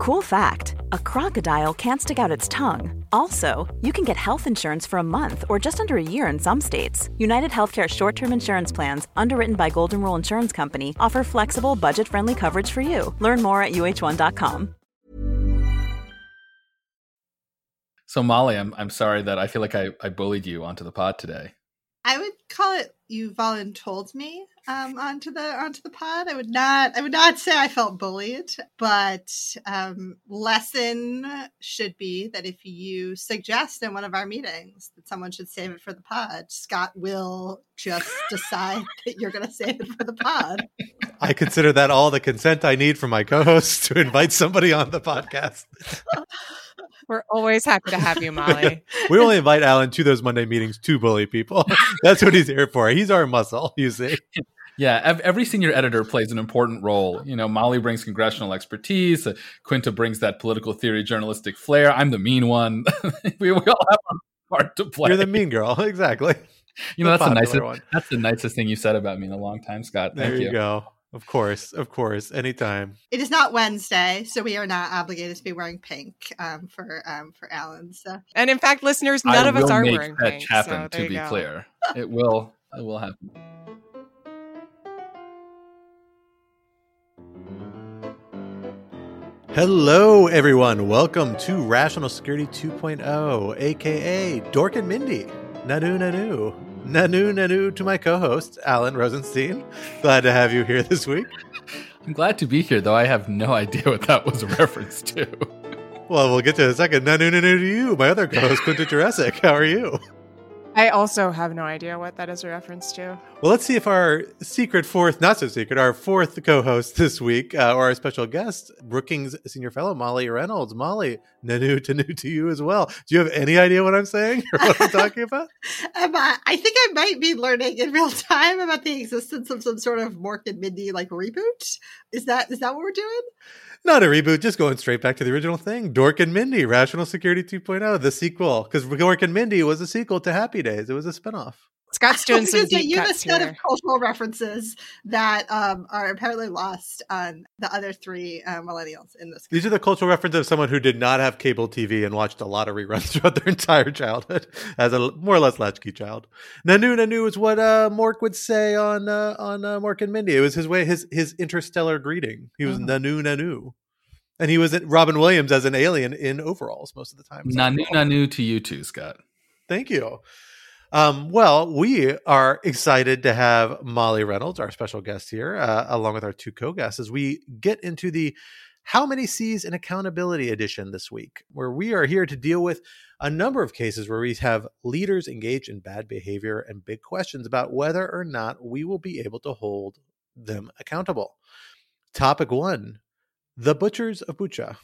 Cool fact a crocodile can't stick out its tongue. Also, you can get health insurance for a month or just under a year in some states. United Healthcare short term insurance plans, underwritten by Golden Rule Insurance Company, offer flexible, budget friendly coverage for you. Learn more at uh1.com. So, Molly, I'm, I'm sorry that I feel like I, I bullied you onto the pod today. I would call it you voluntold me um, onto the onto the pod. I would not I would not say I felt bullied, but um, lesson should be that if you suggest in one of our meetings that someone should save it for the pod, Scott will just decide that you're going to save it for the pod. I consider that all the consent I need from my co-hosts to invite somebody on the podcast. We're always happy to have you, Molly. we only invite Alan to those Monday meetings to bully people. That's what he's here for. He's our muscle, you see. Yeah, every senior editor plays an important role. You know, Molly brings congressional expertise. Uh, Quinta brings that political theory, journalistic flair. I'm the mean one. we, we, all have our part to play. You're the mean girl, exactly. You know, the that's the nicest. One. That's the nicest thing you said about me in a long time, Scott. Thank there you, you. go. Of course, of course, anytime. It is not Wednesday, so we are not obligated to be wearing pink um, for um, for Alan. So. And in fact, listeners, none I of us are make wearing that pink. Happen, so to be go. clear, it will. It will happen. Hello, everyone. Welcome to Rational Security 2.0, aka Dork and Mindy. Nanu, nanu. Nanu, nanu to my co host, Alan Rosenstein. Glad to have you here this week. I'm glad to be here, though I have no idea what that was a reference to. Well, we'll get to it in a second. Nanu, nanu to you, my other co host, Quinta Jurecic. How are you? I also have no idea what that is a reference to. Well, let's see if our secret fourth, not so secret, our fourth co host this week, uh, or our special guest, Brookings Senior Fellow Molly Reynolds. Molly, nanu to new to you as well. Do you have any idea what I'm saying or what I'm talking about? um, I, I think I might be learning in real time about the existence of some sort of Mork and Mindy like reboot. Is that is that what we're doing? Not a reboot, just going straight back to the original thing. Dork and Mindy, Rational Security 2.0, the sequel. Because Dork and Mindy was a sequel to Happy Days. It was a spinoff. Scott's doing some deep you have a cuts set here. of cultural references that um, are apparently lost on the other three uh, millennials in this. These are the cultural references of someone who did not have cable TV and watched a lot of reruns throughout their entire childhood as a more or less latchkey child. Nanu Nanu is what uh, Mork would say on uh, on uh, Mork and Mindy. It was his way, his his interstellar greeting. He was Oh. Nanu Nanu. And he was Robin Williams as an alien in overalls most of the time. Nanu nanu to you too, Scott. Thank you. Um, well, we are excited to have Molly Reynolds, our special guest here, uh, along with our two co guests, as we get into the How Many C's in Accountability edition this week, where we are here to deal with a number of cases where we have leaders engaged in bad behavior and big questions about whether or not we will be able to hold them accountable. Topic one The Butchers of Bucha.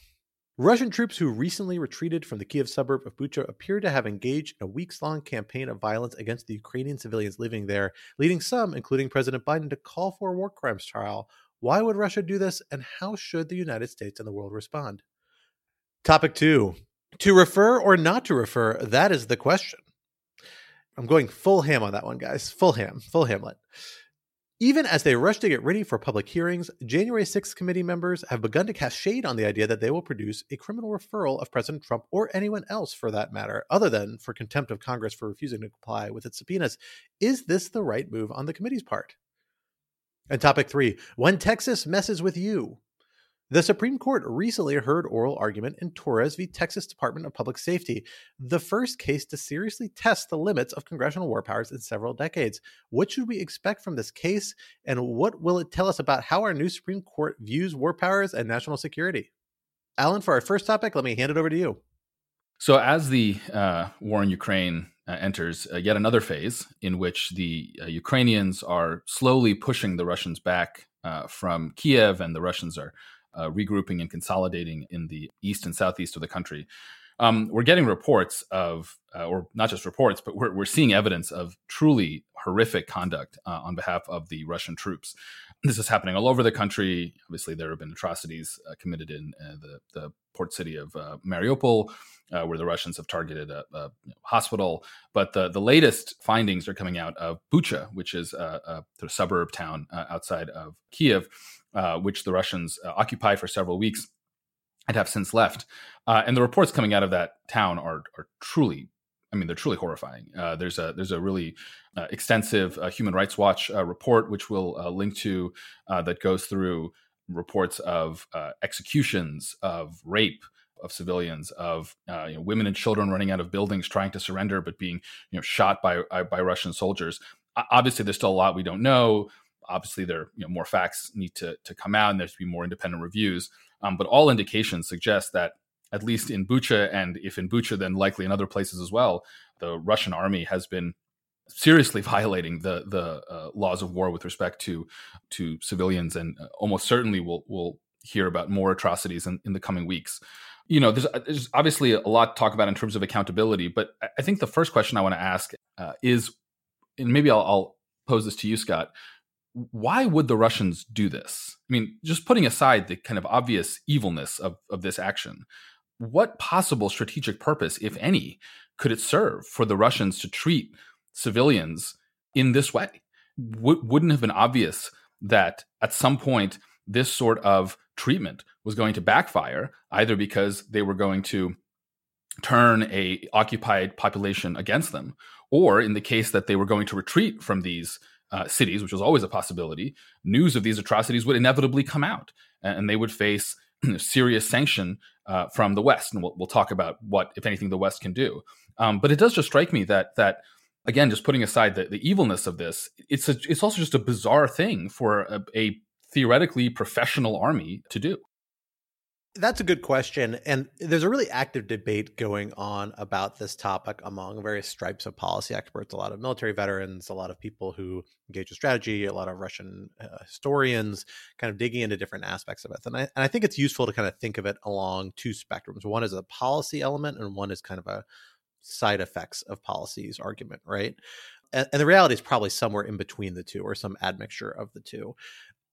Russian troops who recently retreated from the Kiev suburb of Bucha appear to have engaged in a weeks long campaign of violence against the Ukrainian civilians living there, leading some, including President Biden, to call for a war crimes trial. Why would Russia do this, and how should the United States and the world respond? Topic two To refer or not to refer, that is the question. I'm going full ham on that one, guys. Full ham, full Hamlet. Even as they rush to get ready for public hearings, January 6th committee members have begun to cast shade on the idea that they will produce a criminal referral of President Trump or anyone else for that matter, other than for contempt of Congress for refusing to comply with its subpoenas. Is this the right move on the committee's part? And topic three When Texas messes with you. The Supreme Court recently heard oral argument in Torres v. Texas Department of Public Safety, the first case to seriously test the limits of congressional war powers in several decades. What should we expect from this case, and what will it tell us about how our new Supreme Court views war powers and national security? Alan, for our first topic, let me hand it over to you. So, as the uh, war in Ukraine uh, enters uh, yet another phase in which the uh, Ukrainians are slowly pushing the Russians back uh, from Kiev, and the Russians are uh, regrouping and consolidating in the east and southeast of the country. Um, we're getting reports of, uh, or not just reports, but we're, we're seeing evidence of truly horrific conduct uh, on behalf of the Russian troops. This is happening all over the country. Obviously, there have been atrocities uh, committed in uh, the, the port city of uh, Mariupol, uh, where the Russians have targeted a, a hospital. But the, the latest findings are coming out of Bucha, which is a, a suburb town outside of Kiev, uh, which the Russians uh, occupy for several weeks. and have since left. Uh, and the reports coming out of that town are are truly, I mean, they're truly horrifying. Uh, there's a there's a really uh, extensive uh, Human Rights Watch uh, report which we'll uh, link to that goes through reports of executions, of rape of civilians, of you know, women and children running out of buildings trying to surrender but being you know shot by by Russian soldiers. Obviously, there's still a lot we don't know obviously there you know more facts need to to come out and there should be more independent reviews. Um, but all indications suggest that at least in Bucha and if in Bucha then likely in other places as well the Russian army has been seriously violating the the uh, laws of war with respect to to civilians and uh, almost certainly we'll we'll hear about more atrocities in, in the coming weeks. You know there's, there's obviously a lot to talk about in terms of accountability but i think the first question i want to ask uh, is and maybe I'll, I'll pose this to you scott why would the Russians do this? I mean, just putting aside the kind of obvious evilness of, of this action, what possible strategic purpose, if any, could it serve for the Russians to treat civilians in this way? W- wouldn't have been obvious that at some point this sort of treatment was going to backfire, either because they were going to turn a occupied population against them, or in the case that they were going to retreat from these uh, cities, which was always a possibility, news of these atrocities would inevitably come out, and they would face serious sanction uh, from the West. And we'll, we'll, talk about what, if anything, the West can do. Um, but it does just strike me that that again, just putting aside the, the evilness of this, it's a, it's also just a bizarre thing for a, a theoretically professional army to do. That's a good question. And there's a really active debate going on about this topic among various stripes of policy experts, a lot of military veterans, a lot of people who engage with strategy, a lot of Russian uh, historians, kind of digging into different aspects of it. And I, and I think it's useful to kind of think of it along two spectrums. One is a policy element, and one is kind of a side effects of policies argument, right? And, and the reality is probably somewhere in between the two or some admixture of the two.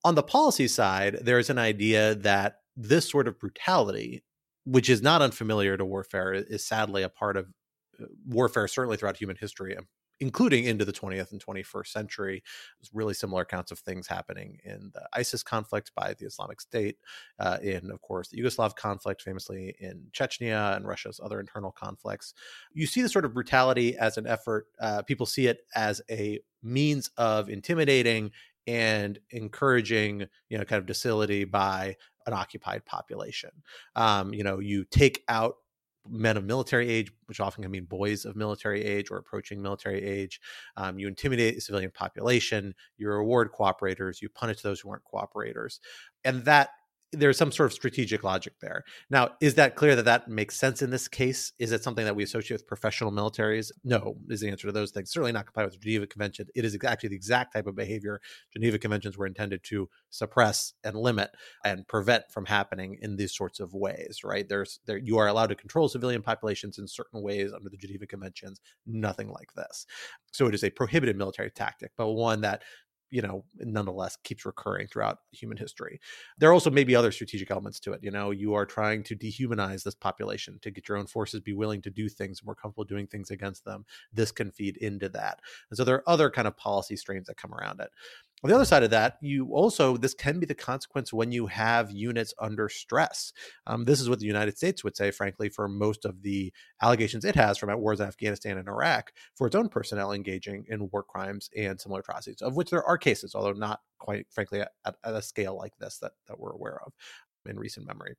On the policy side, there's an idea that this sort of brutality, which is not unfamiliar to warfare, is sadly a part of uh, warfare, certainly throughout human history, um, including into the 20th and 21st century. There's really similar accounts of things happening in the ISIS conflict by the Islamic State, uh, in, of course, the Yugoslav conflict, famously in Chechnya and Russia's other internal conflicts. You see the sort of brutality as an effort, uh, people see it as a means of intimidating and encouraging you know kind of docility by an occupied population. Um, you know, you take out men of military age, which often can mean boys of military age or approaching military age. Um, you intimidate the civilian population. You reward cooperators. You punish those who aren't cooperators, and that there's some sort of strategic logic there. Now, is that clear that that makes sense in this case? Is it something that we associate with professional militaries? No, is the answer to those things. Certainly not compliant with the Geneva Convention. It is actually the exact type of behavior Geneva Conventions were intended to suppress and limit and prevent from happening in these sorts of ways, right? There's there you are allowed to control civilian populations in certain ways under the Geneva Conventions, nothing like this. So it is a prohibited military tactic, but one that you know nonetheless keeps recurring throughout human history. There are also maybe other strategic elements to it you know you are trying to dehumanize this population to get your own forces be willing to do things and more comfortable doing things against them. This can feed into that. And so there are other kind of policy strains that come around it on the other side of that, you also, this can be the consequence when you have units under stress. Um, this is what the United States would say, frankly, for most of the allegations it has from at wars in Afghanistan and Iraq for its own personnel engaging in war crimes and similar atrocities, of which there are cases, although not quite, frankly, at, at a scale like this that, that we're aware of in recent memory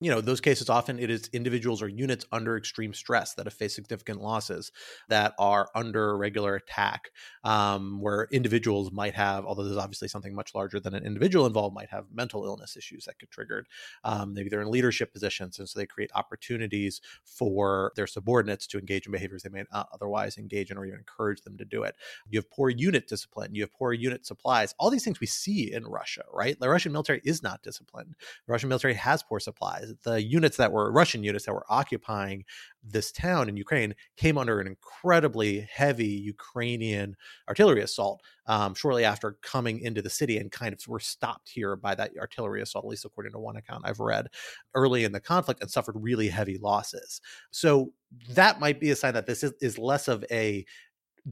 you know those cases often it is individuals or units under extreme stress that have faced significant losses that are under regular attack um, where individuals might have although there's obviously something much larger than an individual involved might have mental illness issues that get triggered. Um, maybe they're in leadership positions and so they create opportunities for their subordinates to engage in behaviors they may not otherwise engage in or even encourage them to do it. You have poor unit discipline you have poor unit supplies all these things we see in russia right? The russian military is not disciplined. The russian military has poor supplies the units that were Russian units that were occupying this town in Ukraine came under an incredibly heavy Ukrainian artillery assault um, shortly after coming into the city and kind of were stopped here by that artillery assault, at least according to one account I've read early in the conflict and suffered really heavy losses. So that might be a sign that this is, is less of a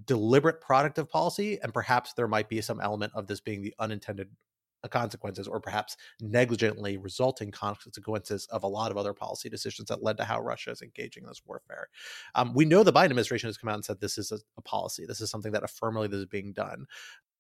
deliberate product of policy and perhaps there might be some element of this being the unintended consequences or perhaps negligently resulting consequences of a lot of other policy decisions that led to how Russia is engaging in this warfare. Um, we know the Biden administration has come out and said this is a, a policy. This is something that affirmatively is being done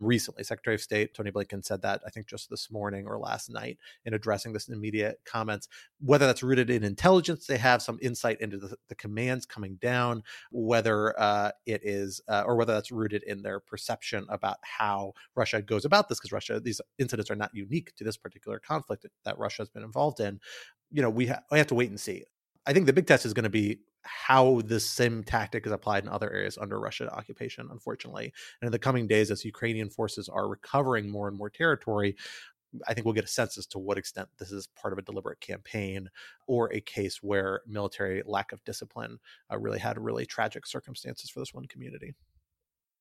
recently. Secretary of State Tony Blinken said that I think just this morning or last night in addressing this in media comments. Whether that's rooted in intelligence, they have some insight into the, the commands coming down. Whether uh, it is, uh, or whether that's rooted in their perception about how Russia goes about this, because Russia these incidents are not unique to this particular conflict that Russia has been involved in. You know, we, ha- we have to wait and see. I think the big test is going to be how the same tactic is applied in other areas under Russian occupation, unfortunately. And in the coming days, as Ukrainian forces are recovering more and more territory, I think we'll get a sense as to what extent this is part of a deliberate campaign or a case where military lack of discipline uh, really had really tragic circumstances for this one community.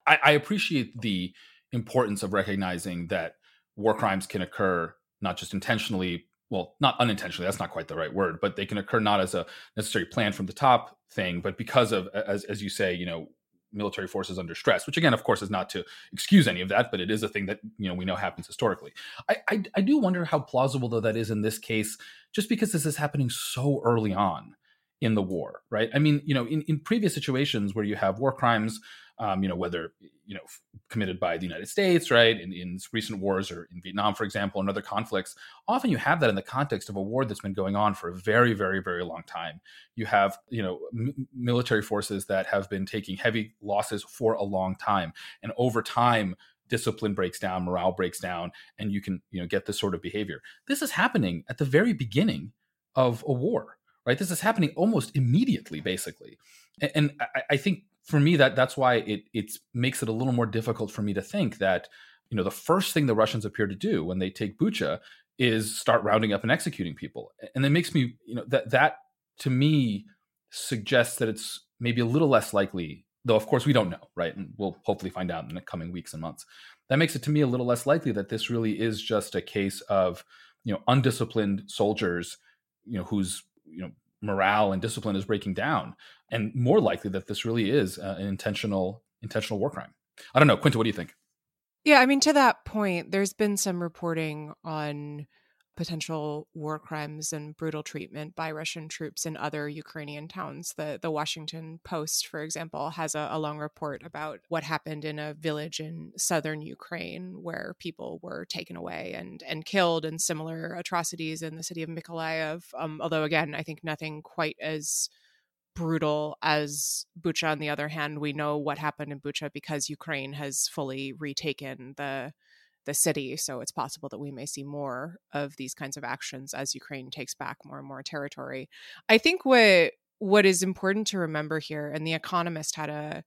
I, I appreciate the importance of recognizing that war crimes can occur not just intentionally well, not unintentionally, that's not quite the right word, but they can occur not as a necessary plan from the top thing, but because of, as, as you say, you know, military forces under stress, which again, of course, is not to excuse any of that, but it is a thing that, you know, we know happens historically. I, I, I do wonder how plausible, though, that is in this case, just because this is happening so early on in the war, right? I mean, you know, in, in previous situations where you have war crimes, um, you know, whether you know committed by the United States, right, in, in recent wars or in Vietnam, for example, and other conflicts. Often you have that in the context of a war that's been going on for a very, very, very long time. You have you know m- military forces that have been taking heavy losses for a long time, and over time discipline breaks down morale breaks down and you can you know get this sort of behavior this is happening at the very beginning of a war right this is happening almost immediately basically and, I, think for me that that's why it it makes it a little more difficult for me to think that you know the first thing the Russians appear to do when they take Bucha is start rounding up and executing people, and it makes me you know that that to me suggests that it's maybe a little less likely, though of course we don't know, right? And we'll hopefully find out in the coming weeks and months. That makes it to me a little less likely that this really is just a case of you know undisciplined soldiers, you know whose you know morale and discipline is breaking down, and more likely that this really is uh, an intentional intentional war crime. I don't know, Quinta. What do you think? Yeah, I mean, to that point, there's been some reporting on potential war crimes and brutal treatment by Russian troops in other Ukrainian towns. The the Washington Post, for example, has a, a, long report about what happened in a village in southern Ukraine where people were taken away and and killed, and similar atrocities in the city of Mykolaiv. Um, although again, I think nothing quite as brutal as Bucha. On the other hand, we know what happened in Bucha because Ukraine has fully retaken the the city. So it's possible that we may see more of these kinds of actions as Ukraine takes back more and more territory. I think what what is important to remember here, and The Economist had a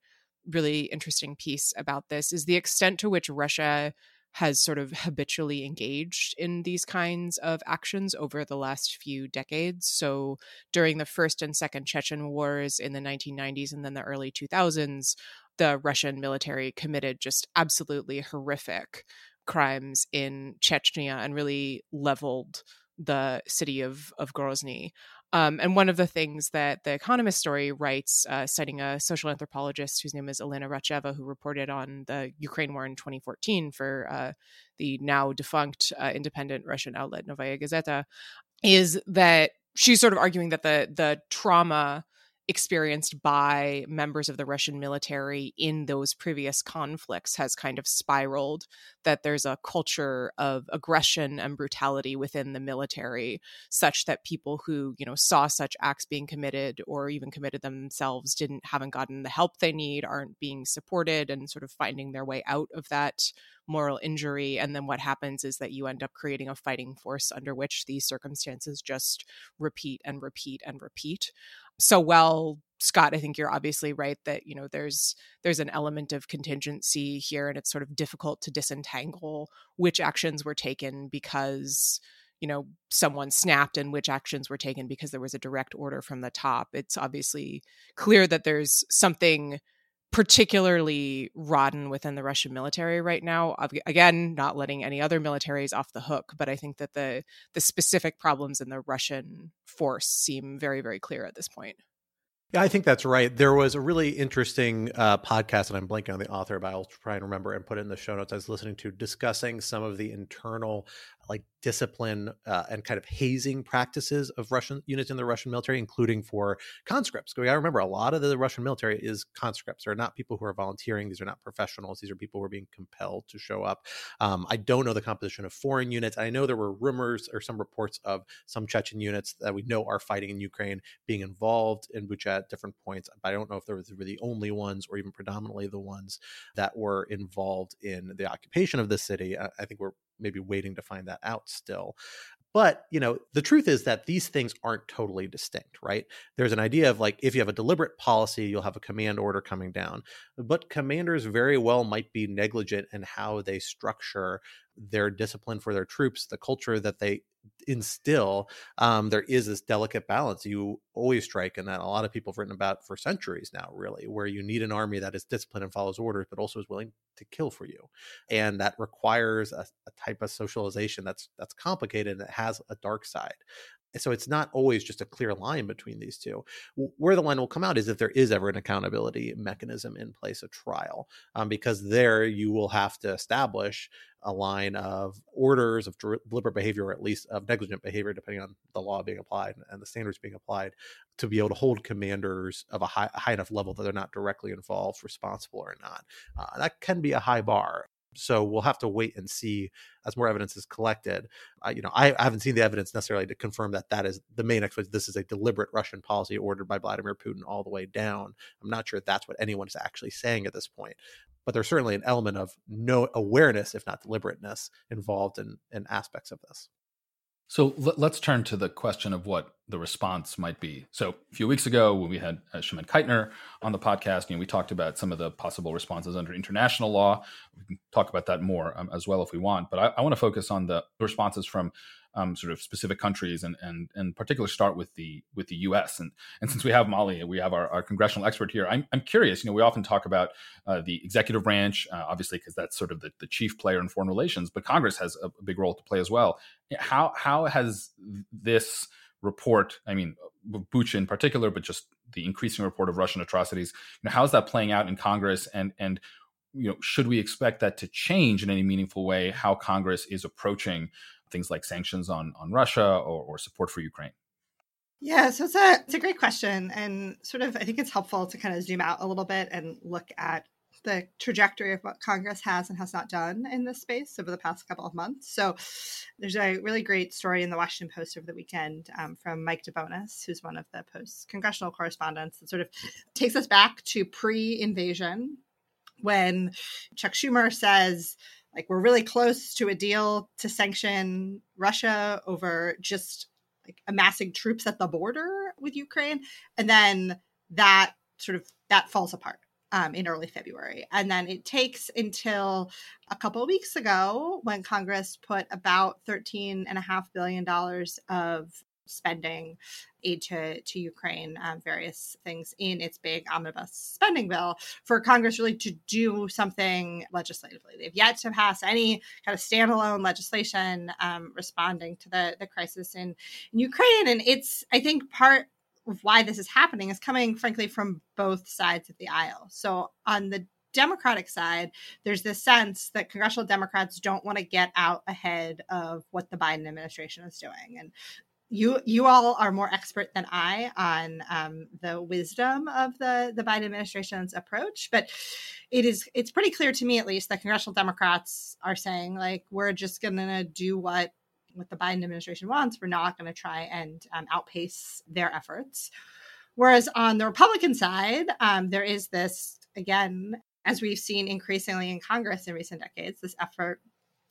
really interesting piece about this, is the extent to which Russia has sort of habitually engaged in these kinds of actions over the last few decades. So during the first and second Chechen wars in the 1990s and then the early 2000s, the Russian military committed just absolutely horrific crimes in Chechnya and really leveled the city of of Grozny. Um, and one of the things that the Economist story writes, uh, citing a social anthropologist whose name is Elena Racheva, who reported on the Ukraine war in 2014 for uh, the now defunct uh, independent Russian outlet Novaya Gazeta, is that she's sort of arguing that the the trauma experienced by members of the Russian military in those previous conflicts has kind of spiraled, that there's a culture of aggression and brutality within the military, such that people who, you know, saw such acts being committed or even committed themselves didn't haven't gotten the help they need, aren't being supported and sort of finding their way out of that moral injury. And then what happens is that you end up creating a fighting force under which these circumstances just repeat and repeat and repeat so well Scott, I think you're obviously right that you know there's there's an element of contingency here, and it's sort of difficult to disentangle which actions were taken because you know someone snapped and which actions were taken because there was a direct order from the top. It's obviously clear that there's something particularly rotten within the Russian military right now. Again, not letting any other militaries off the hook, but I think that the the specific problems in the Russian force seem very very clear at this point. Yeah, I think that's right. There was a really interesting uh, podcast, and I'm blanking on the author, but I'll try and remember and put it in the show notes. I was listening to discussing some of the internal like discipline uh, and kind of hazing practices of Russian units in the Russian military, including for conscripts. To remember a lot of the Russian military is conscripts. They're not people who are volunteering. These are not professionals. These are people who are being compelled to show up. Um, I don't know the composition of foreign units. I know there were rumors or some reports of some Chechen units that we know are fighting in Ukraine being involved in Bucha at different points. But I don't know if there were the only ones or even predominantly the ones that were involved in the occupation of the city. I, I think we're maybe waiting to find that out still. But, you know, the truth is that these things aren't totally distinct, right? There's an idea of like if you have a deliberate policy, you'll have a command order coming down. But commanders very well might be negligent in how they structure their discipline for their troops, the culture that they instill, um, there is this delicate balance you always strike, and that a lot of people have written about for centuries now, really, where you need an army that is disciplined and follows orders, but also is willing to kill for you, and that requires a, a type of socialization that's that's complicated and it has a dark side so it's not always just a clear line between these two. Where the line will come out is if there is ever an accountability mechanism in place, a trial, um, because there you will have to establish a line of orders of deliberate behavior, or at least of negligent behavior, depending on the law being applied and the standards being applied, to be able to hold commanders of a high, high enough level that they're not directly involved, responsible or not. Uh, that can be a high bar. So we'll have to wait and see as more evidence is collected. You know, I, I, haven't seen the evidence necessarily to confirm that that is the main explanation. This is a deliberate Russian policy ordered by Vladimir Putin all the way down. I'm not sure that's what anyone is actually saying at this point, but there's certainly an element of no awareness, if not deliberateness, involved in in aspects of this. So let's turn to the question of what the response might be. So a few weeks ago, when we had uh, Chimène Keitner on the podcast, you know, we talked about some of the possible responses under international law. We can talk about that more um, as well if we want. But I, I want to focus on the responses from um, sort of specific countries and and and particularly start with the with the U.S. and and since we have Molly, we have our, our congressional expert here. I'm I'm curious. You know, we often talk about uh, the executive branch, uh, obviously, because that's sort of the, the chief player in foreign relations, but Congress has a, big role to play as well. How how has this report, I mean, Bucha in particular, but just the increasing report of Russian atrocities, you know, how's that playing out in Congress and and you know, should we expect that to change in any meaningful way how Congress is approaching things like sanctions on on Russia or, or support for Ukraine? Yeah, so it's a it's a great question, and sort of I think it's helpful to kind of zoom out a little bit and look at the trajectory of what Congress has and has not done in this space over the past couple of months. So there's a really great story in the Washington Post over the weekend um, from Mike DeBonis, who's one of the Post's congressional correspondents, that sort of takes us back to pre-invasion when Chuck Schumer says like we're really close to a deal to sanction Russia over just like amassing troops at the border with Ukraine, and then that sort of that falls apart um, in early February, and then it takes until a couple of weeks ago when Congress put about thirteen and a half billion dollars of spending aid to, to Ukraine, um, various things in its big omnibus spending bill for Congress really to do something legislatively. They've yet to pass any kind of standalone legislation um, responding to the, the crisis in, in Ukraine. And it's, I think, part of why this is happening is coming, frankly, from both sides of the aisle. So on the Democratic side, there's this sense that congressional Democrats don't want to get out ahead of what the Biden administration is doing. And you you all are more expert than I on um, the wisdom of the the Biden administration's approach, but it is it's pretty clear to me at least that congressional Democrats are saying like we're just going to do what what the Biden administration wants. We're not going to try and um, outpace their efforts. Whereas on the Republican side, um, there is this again, as we've seen increasingly in Congress in recent decades, this effort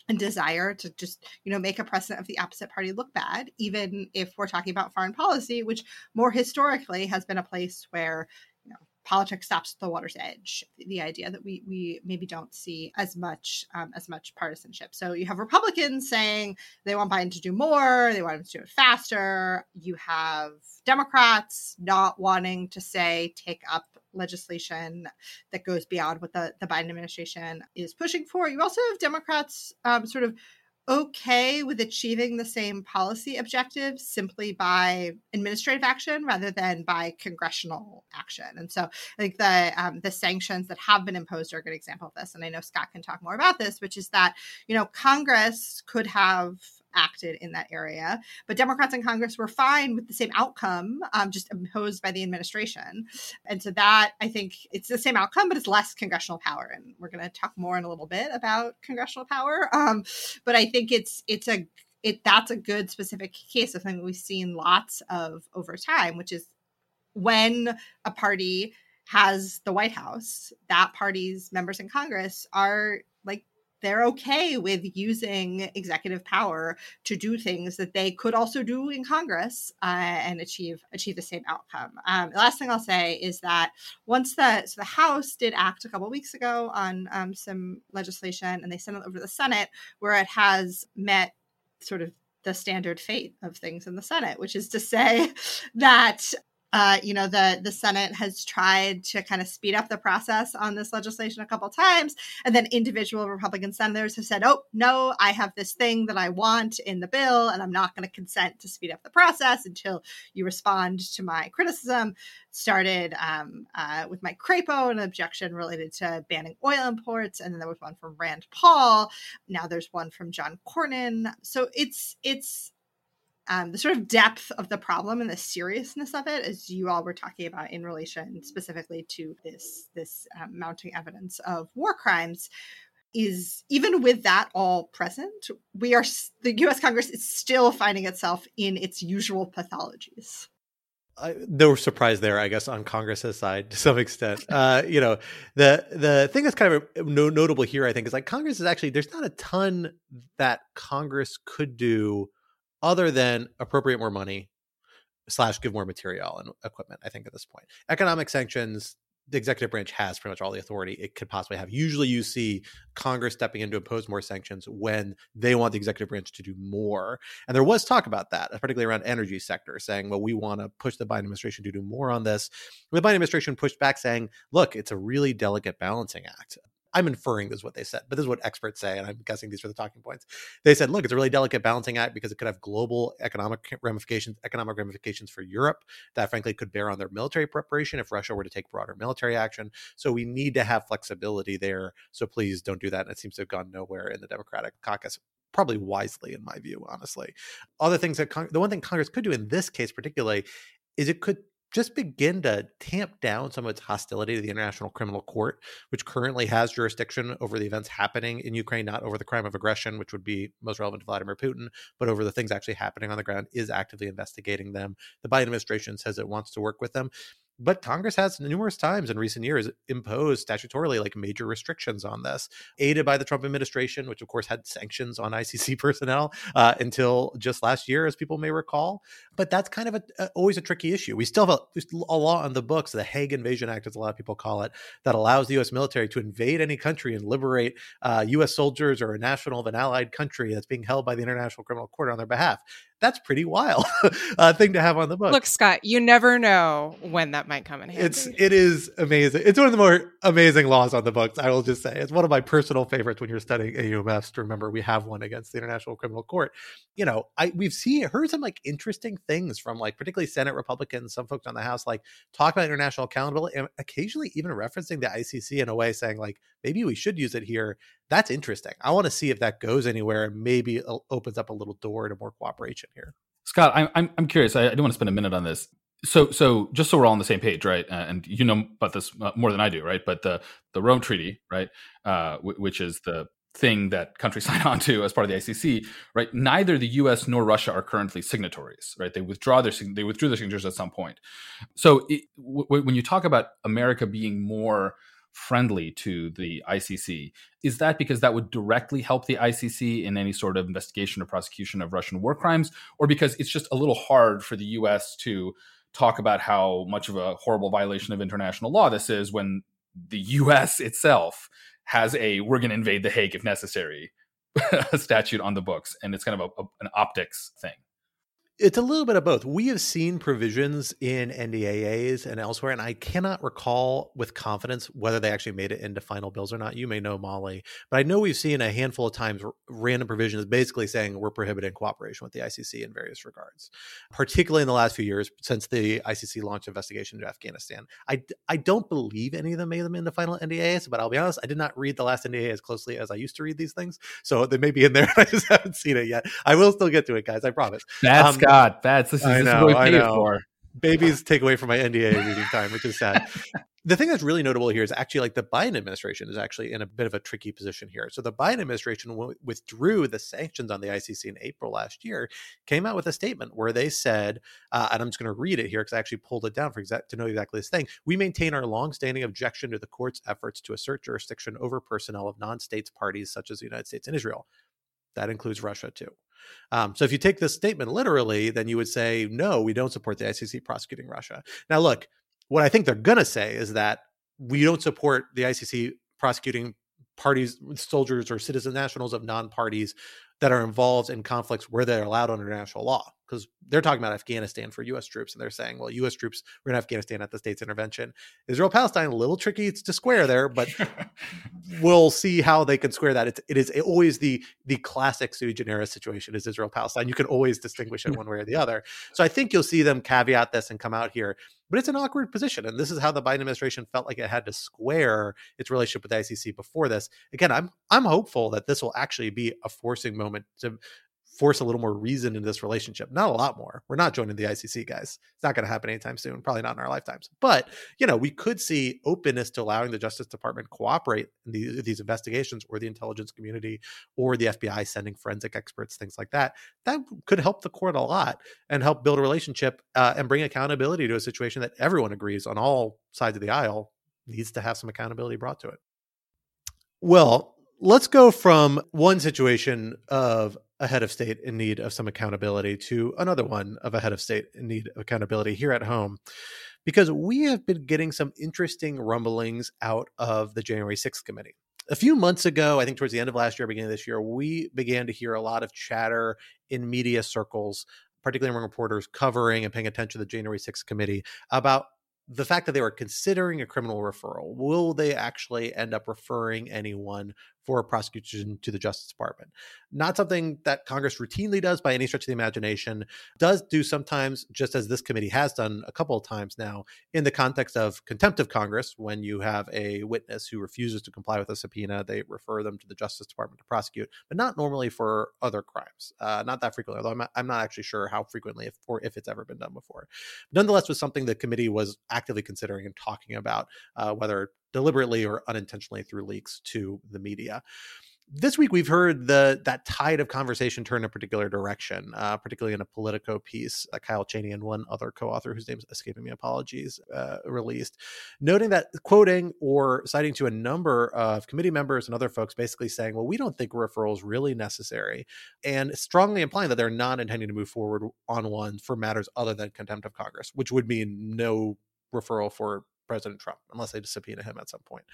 and desire to just you know make a precedent of the opposite party look bad even if we're talking about foreign policy which more historically has been a place where politics stops at the water's edge. The idea that we we maybe don't see as much um, as much partisanship. So you have Republicans saying they want Biden to do more, they want him to do it faster. You have Democrats not wanting to say take up legislation that goes beyond what the, the Biden administration is pushing for. You also have Democrats um, sort of okay with achieving the same policy objectives simply by administrative action rather than by congressional action. And so I think the um, the sanctions that have been imposed are a good example of this. And I know Scott can talk more about this, which is that you know Congress could have acted in that area. But Democrats in Congress were fine with the same outcome, um, just imposed by the administration. And so that I think it's the same outcome, but it's less congressional power. And we're going to talk more in a little bit about congressional power. Um, but I think it's it's a it that's a good specific case of something we've seen lots of over time, which is when a party has the White House, that party's members in Congress are they're okay with using executive power to do things that they could also do in Congress uh, and achieve achieve the same outcome. Um, the last thing I'll say is that once the so the House did act a couple weeks ago on um, some legislation, and they sent it over to the Senate, where it has met sort of the standard fate of things in the Senate, which is to say that uh, you know the the Senate has tried to kind of speed up the process on this legislation a couple times, and then individual Republican senators have said, "Oh no, I have this thing that I want in the bill, and I'm not going to consent to speed up the process until you respond to my criticism." Started um, uh, with Mike Crapo, an objection related to banning oil imports, and then there was one from Rand Paul. Now there's one from John Cornyn. So it's it's um, the sort of depth of the problem and the seriousness of it, as you all were talking about in relation specifically to this this um, mounting evidence of war crimes, is even with that all present, we are the U.S. Congress is still finding itself in its usual pathologies. I, no surprise there, I guess, on Congress's side to some extent. Uh, you know, the the thing that's kind of no, notable here, I think, is like Congress is actually there's not a ton that Congress could do other than appropriate more money slash give more material and equipment i think at this point. Economic sanctions the executive branch has pretty much all the authority it could possibly have. Usually you see congress stepping in to impose more sanctions when they want the executive branch to do more. And there was talk about that particularly around energy sector saying well we want to push the biden administration to do more on this. The biden administration pushed back saying look it's a really delicate balancing act I'm inferring this is what they said, but this is what experts say, and I'm guessing these are the talking points. They said, look, it's a really delicate balancing act because it could have global economic ramifications, economic ramifications for Europe that frankly could bear on their military preparation if Russia were to take broader military action. So we need to have flexibility there. So please don't do that. And it seems to have gone nowhere in the Democratic caucus probably wisely in my view honestly other things that the one thing congress could do in this case particularly is it could just begin to tamp down some of its hostility to the International Criminal Court, which currently has jurisdiction over the events happening in Ukraine, not over the crime of aggression, which would be most relevant to Vladimir Putin, but over the things actually happening on the ground, is actively investigating them. The Biden administration says it wants to work with them but Congress has numerous times in recent years imposed statutorily like major restrictions on this, aided by the Trump administration, which of course had sanctions on ICC personnel uh, until just last year, as people may recall. But that's kind of a, a, always a tricky issue. We still have a, a, law on the books, the Hague Invasion Act, as a lot of people call it, that allows the U.S. military to invade any country and liberate uh, U.S. soldiers or a national of an allied country that's being held by the International Criminal Court on their behalf that's pretty wild uh, thing to have on the book. Look, Scott, you never know when that might come in handy. It's it is amazing. It's one of the more amazing laws on the books. I will just say it's one of my personal favorites when you're studying AUMFs. To remember, we have one against the International Criminal Court. You know, I we've seen heard some like interesting things from like particularly Senate Republicans, some folks on the House, like talk about international accountability, and occasionally even referencing the ICC in a way, saying like maybe we should use it here. That's interesting. I want to see if that goes anywhere and maybe opens up a little door to more cooperation here. Scott, I'm I'm, I'm curious. I, I do want to spend a minute on this. So so just so we're all on the same page, right? Uh, and you know about this uh, more than I do, right? But the the Rome Treaty, right, uh, w- which is the thing that countries sign on to as part of the ICC, right? Neither the U.S. nor Russia are currently signatories, right? They withdraw their they withdrew their signatures at some point. So it, w- when you talk about America being more friendly to the ICC. Is that because that would directly help the ICC in any sort of investigation or prosecution of Russian war crimes, or because it's just a little hard for the US to talk about how much of a horrible violation of international law this is when the US itself has a we're going to invade the Hague if necessary statute on the books and it's kind of a, a, an optics thing? It's a little bit of both. We have seen provisions in NDAAs and elsewhere, and I cannot recall with confidence whether they actually made it into final bills or not. You may know, Molly, but I know we've seen a handful of times random provisions basically saying we're prohibiting cooperation with the ICC in various regards, particularly in the last few years since the ICC launched investigation into Afghanistan. I, I don't believe any of them made them into final NDAAs, but I'll be honest, I did not read the last NDA as closely as I used to read these things. So they may be in there. I just haven't seen it yet. I will still get to it, guys. I promise. That's um, God, that's this is, I know, this is what we paid for. Babies take away from my NDA reading time, which is sad. the thing that's really notable here is actually like the Biden administration is actually in a bit of a tricky position here. So the Biden administration w- withdrew the sanctions on the ICC in April last year, came out with a statement where they said, uh, and I'm just going to read it here because I actually pulled it down for exact to know exactly this thing. We maintain our longstanding objection to the court's efforts to assert jurisdiction over personnel of non-states parties such as the United States and Israel. That includes Russia too. Um, so if you take this statement literally, then you would say, no, we don't support the ICC prosecuting Russia. Now, look, what I think they're going to say is that we don't support the ICC prosecuting parties, soldiers, or citizen nationals of non parties that are involved in conflicts where they're allowed under international law because they're talking about Afghanistan for U.S. troops, and they're saying, well, U.S. troops were in Afghanistan at the state's intervention. Israel Palestine a little tricky to square there, but we'll see how they can square that. It's, it is always the the classic sui generis situation is Israel Palestine. You can always distinguish it one way or the other. So I think you'll see them caveat this and come out here, but it's an awkward position, and this is how the Biden administration felt like it had to square its relationship with the ICC before this. Again, I'm I'm hopeful that this will actually be a forcing moment to force a little more reason into this relationship. Not a lot more. We're not joining the ICC, guys. It's not going to happen anytime soon. Probably not in our lifetimes. But you know, we could see openness to allowing the Justice Department cooperate in these, these investigations, or the intelligence community, or the FBI sending forensic experts, things like that. That could help the court a lot and help build a relationship uh, and bring accountability to a situation that everyone agrees on all sides of the aisle needs to have some accountability brought to it. Well, let's go from one situation of a head of state in need of some accountability to another one of a head of state in need of accountability here at home because we have been getting some interesting rumblings out of the January 6th committee. A few months ago, I think towards the end of last year, beginning of this year, we began to hear a lot of chatter in media circles, particularly among reporters covering and paying attention to the January 6th committee about the fact that they were considering a criminal referral. Will they actually end up referring anyone for prosecution to the Justice Department. Not something that Congress routinely does by any stretch of the imagination, does do sometimes, just as this committee has done a couple of times now, in the context of contempt of Congress, when you have a witness who refuses to comply with a subpoena, they refer them to the Justice Department to prosecute, but not normally for other crimes. Uh, not that frequently, although I'm not, I'm not actually sure how frequently if, or if it's ever been done before. Nonetheless, was something the committee was actively considering and talking about, uh, whether deliberately or unintentionally through leaks to the media. This week we've heard the that tide of conversation turn a particular direction, uh, particularly in a Politico piece that Kyle Cheney and one other co-author whose name's escaping me, apologies, uh, released, noting that quoting or citing to a number of committee members and other folks, basically saying, "Well, we don't think referrals really necessary," and strongly implying that they're not intending to move forward on one for matters other than contempt of Congress, which would mean no referral for President Trump, unless they subpoena him at some point.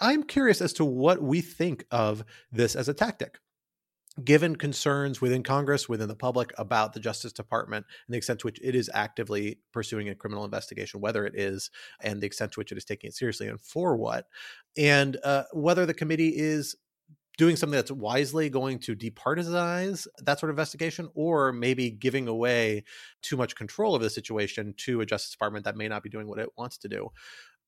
I'm curious as to what we think of this as a tactic. Given concerns within Congress, within the public about the Justice Department and the extent to which it is actively pursuing a criminal investigation, whether it is, and the extent to which it is taking it seriously and for what, and uh, whether the committee is doing something that's wisely going to departitize that sort of investigation or maybe giving away too much control of the situation to a justice department that may not be doing what it wants to do.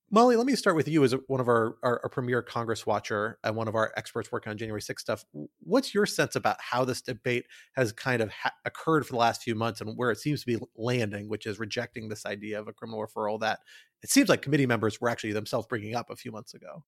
Molly let me start with you as one of our, our, our premier congress watcher and one of our experts working on january 6 stuff. What's your sense about how this debate has kind of ha- occurred for the last few months and where it seems to be landing which is rejecting this idea of a criminal referral that it seems like committee members were actually themselves bringing up a few months ago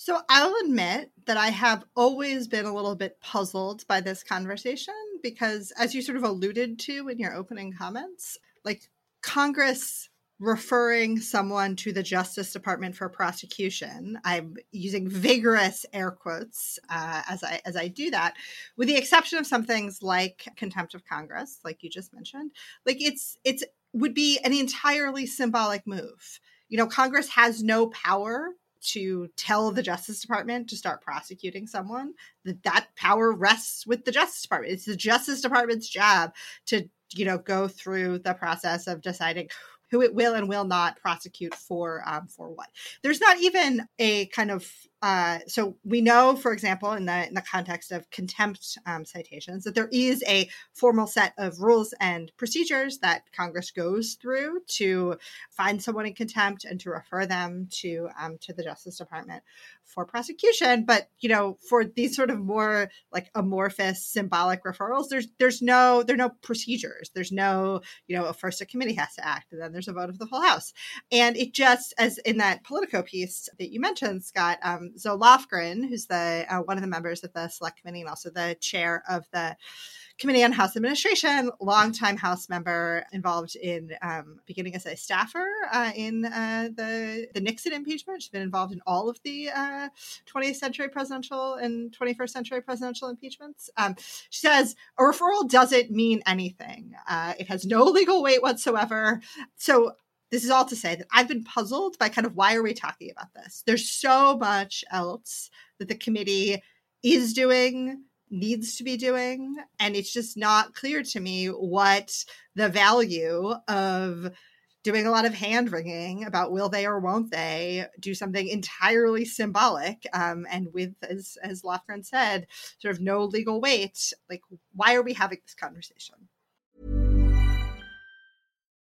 so I'll admit that I have always been a little bit puzzled by this conversation because, as you sort of alluded to in your opening comments, like Congress referring someone to the Justice Department for prosecution. I'm using vigorous air quotes uh, as I as I do that, with the exception of some things like contempt of Congress, like you just mentioned. Like it's it's would be an entirely symbolic move. You know, Congress has no power to tell the Justice Department to start prosecuting someone, that that power rests with the Justice Department. It's the Justice Department's job to you know, go through the process of deciding who it will and will not prosecute for um, for what. There's not even a kind of uh, so we know, for example, in the in the context of contempt um, citations, that there is a formal set of rules and procedures that Congress goes through to find someone in contempt and to refer them to um, to the Justice Department for prosecution. But you know, for these sort of more like amorphous, symbolic referrals, there's there's no there are no procedures. There's no you know, first a committee has to act, and then there's a vote of the full House, and it just as in that Politico piece that you mentioned, Scott. Um, Zoe Lofgren, who's the uh, one of the members of the select committee and also the chair of the Committee on House Administration, longtime House member involved in um, beginning as a staffer uh, in uh, the the Nixon impeachment. She's been involved in all of the uh, 20th century presidential and 21st century presidential impeachments. Um, she says a referral doesn't mean anything. Uh, it has no legal weight whatsoever. So this is all to say that I've been puzzled by kind of why are we talking about this? There's so much else that the committee is doing, needs to be doing, and it's just not clear to me what the value of doing a lot of hand wringing about will they or won't they do something entirely symbolic um, and with as as Lofgren said sort of no legal weight like why are we having this conversation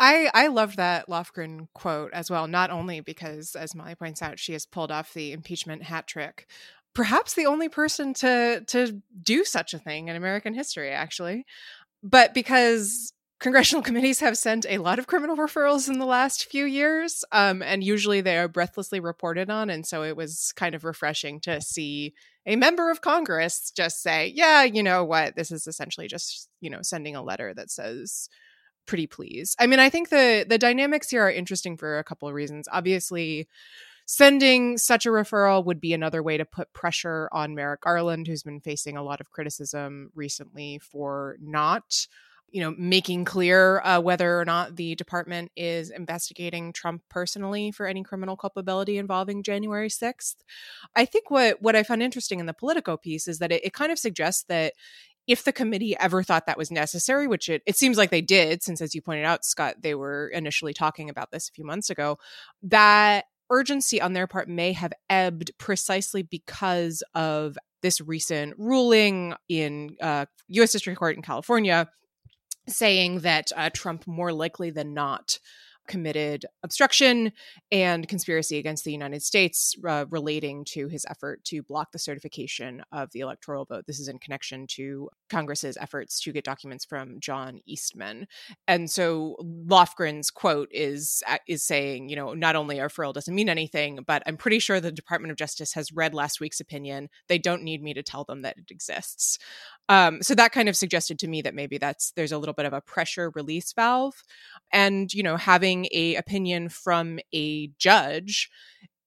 I, I love that Lofgren quote as well, not only because, as Molly points out, she has pulled off the impeachment hat trick, perhaps the only person to to do such a thing in American history, actually, but because congressional committees have sent a lot of criminal referrals in the last few years, um, and usually they are breathlessly reported on, and so it was kind of refreshing to see a member of Congress just say, "Yeah, you know what? This is essentially just you know sending a letter that says." Pretty pleased. I mean, I think the the dynamics here are interesting for a couple of reasons. Obviously, sending such a referral would be another way to put pressure on Merrick Garland, who's been facing a lot of criticism recently for not you know making clear uh, whether or not the department is investigating trump personally for any criminal culpability involving january 6th i think what what i found interesting in the politico piece is that it, it kind of suggests that if the committee ever thought that was necessary, which it, it seems like they did, since as you pointed out, Scott, they were initially talking about this a few months ago, that urgency on their part may have ebbed precisely because of this recent ruling in uh, U.S. District Court in California saying that uh, Trump more likely than not committed obstruction and conspiracy against the United States uh, relating to his effort to block the certification of the electoral vote. This is in connection to Congress's efforts to get documents from John Eastman. And so Lofgren's quote is uh, is saying, you know, not only our referral doesn't mean anything, but I'm pretty sure the Department of Justice has read last week's opinion. They don't need me to tell them that it exists. Um, so that kind of suggested to me that maybe that's there's a little bit of a pressure release valve, and you know having a opinion from a judge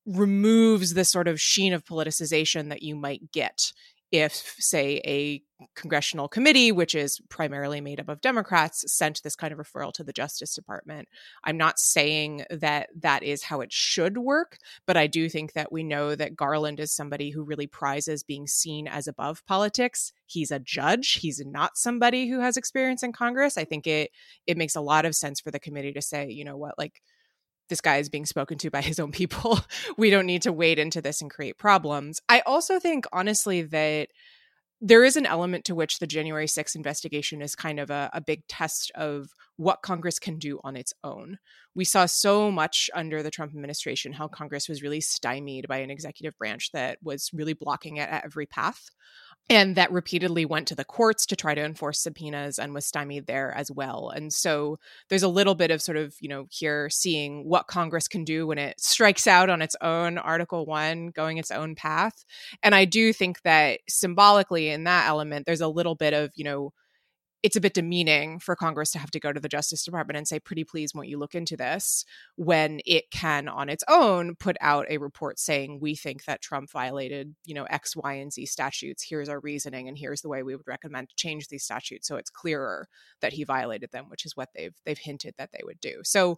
removes the sort of sheen of politicization that you might get if, say, a congressional committee, which is primarily made up of Democrats, sent this kind of referral to the Justice Department. I'm not saying that that is how it should work, but I do think that we know that Garland is somebody who really prizes being seen as above politics. He's a judge. He's not somebody who has experience in Congress. I think it it makes a lot of sense for the committee to say, you know what, like this guy is being spoken to by his own people. we don't need to wade into this and create problems. I also think, honestly, that there is an element to which the January 6th investigation is kind of a, a, big test of what Congress can do on its own. We saw so much under the Trump administration how Congress was really stymied by an executive branch that was really blocking it at every path and that repeatedly went to the courts to try to enforce subpoenas and was stymied there as well. And so there's a little bit of sort of, you know, here seeing what Congress can do when it strikes out on its own Article 1, going its own path. And I do think that symbolically in that element, there's a little bit of, you know, it's a bit demeaning for Congress to have to go to the Justice Department and say, pretty please, won't you look into this? When it can, on its own, put out a report saying, we think that Trump violated, you know, X, Y, and Z statutes. Here's our reasoning, and here's the way we would recommend to change these statutes so it's clearer that he violated them, which is what they've they've hinted that they would do. So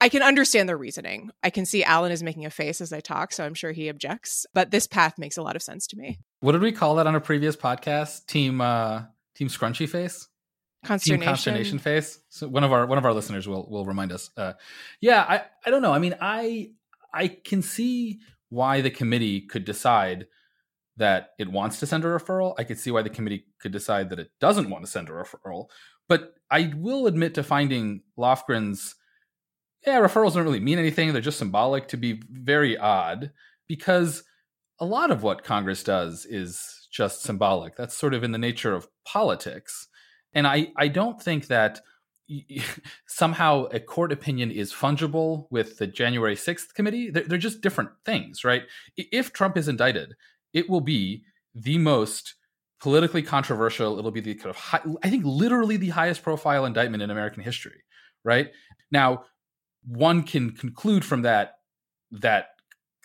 I can understand their reasoning. I can see Alan is making a face as I talk, so I'm sure he objects. But this path makes a lot of sense to me. What did we call that on a previous podcast? Team uh Team Scrunchy Face. Consternation. Team Consternation Face. So one of our one of our listeners will will remind us. Uh, yeah, I I don't know. I mean, I I can see why the committee could decide that it wants to send a referral. I could see why the committee could decide that it doesn't want to send a referral. But I will admit to finding Lofgren's yeah referrals don't really mean anything. They're just symbolic to be very odd because a lot of what Congress does is just symbolic. That's sort of in the nature of politics. And I, I don't think that somehow a court opinion is fungible with the January 6th committee. They're, they're just different things, right? If Trump is indicted, it will be the most politically controversial. It'll be the kind of, high, I think, literally the highest profile indictment in American history, right? Now, one can conclude from that that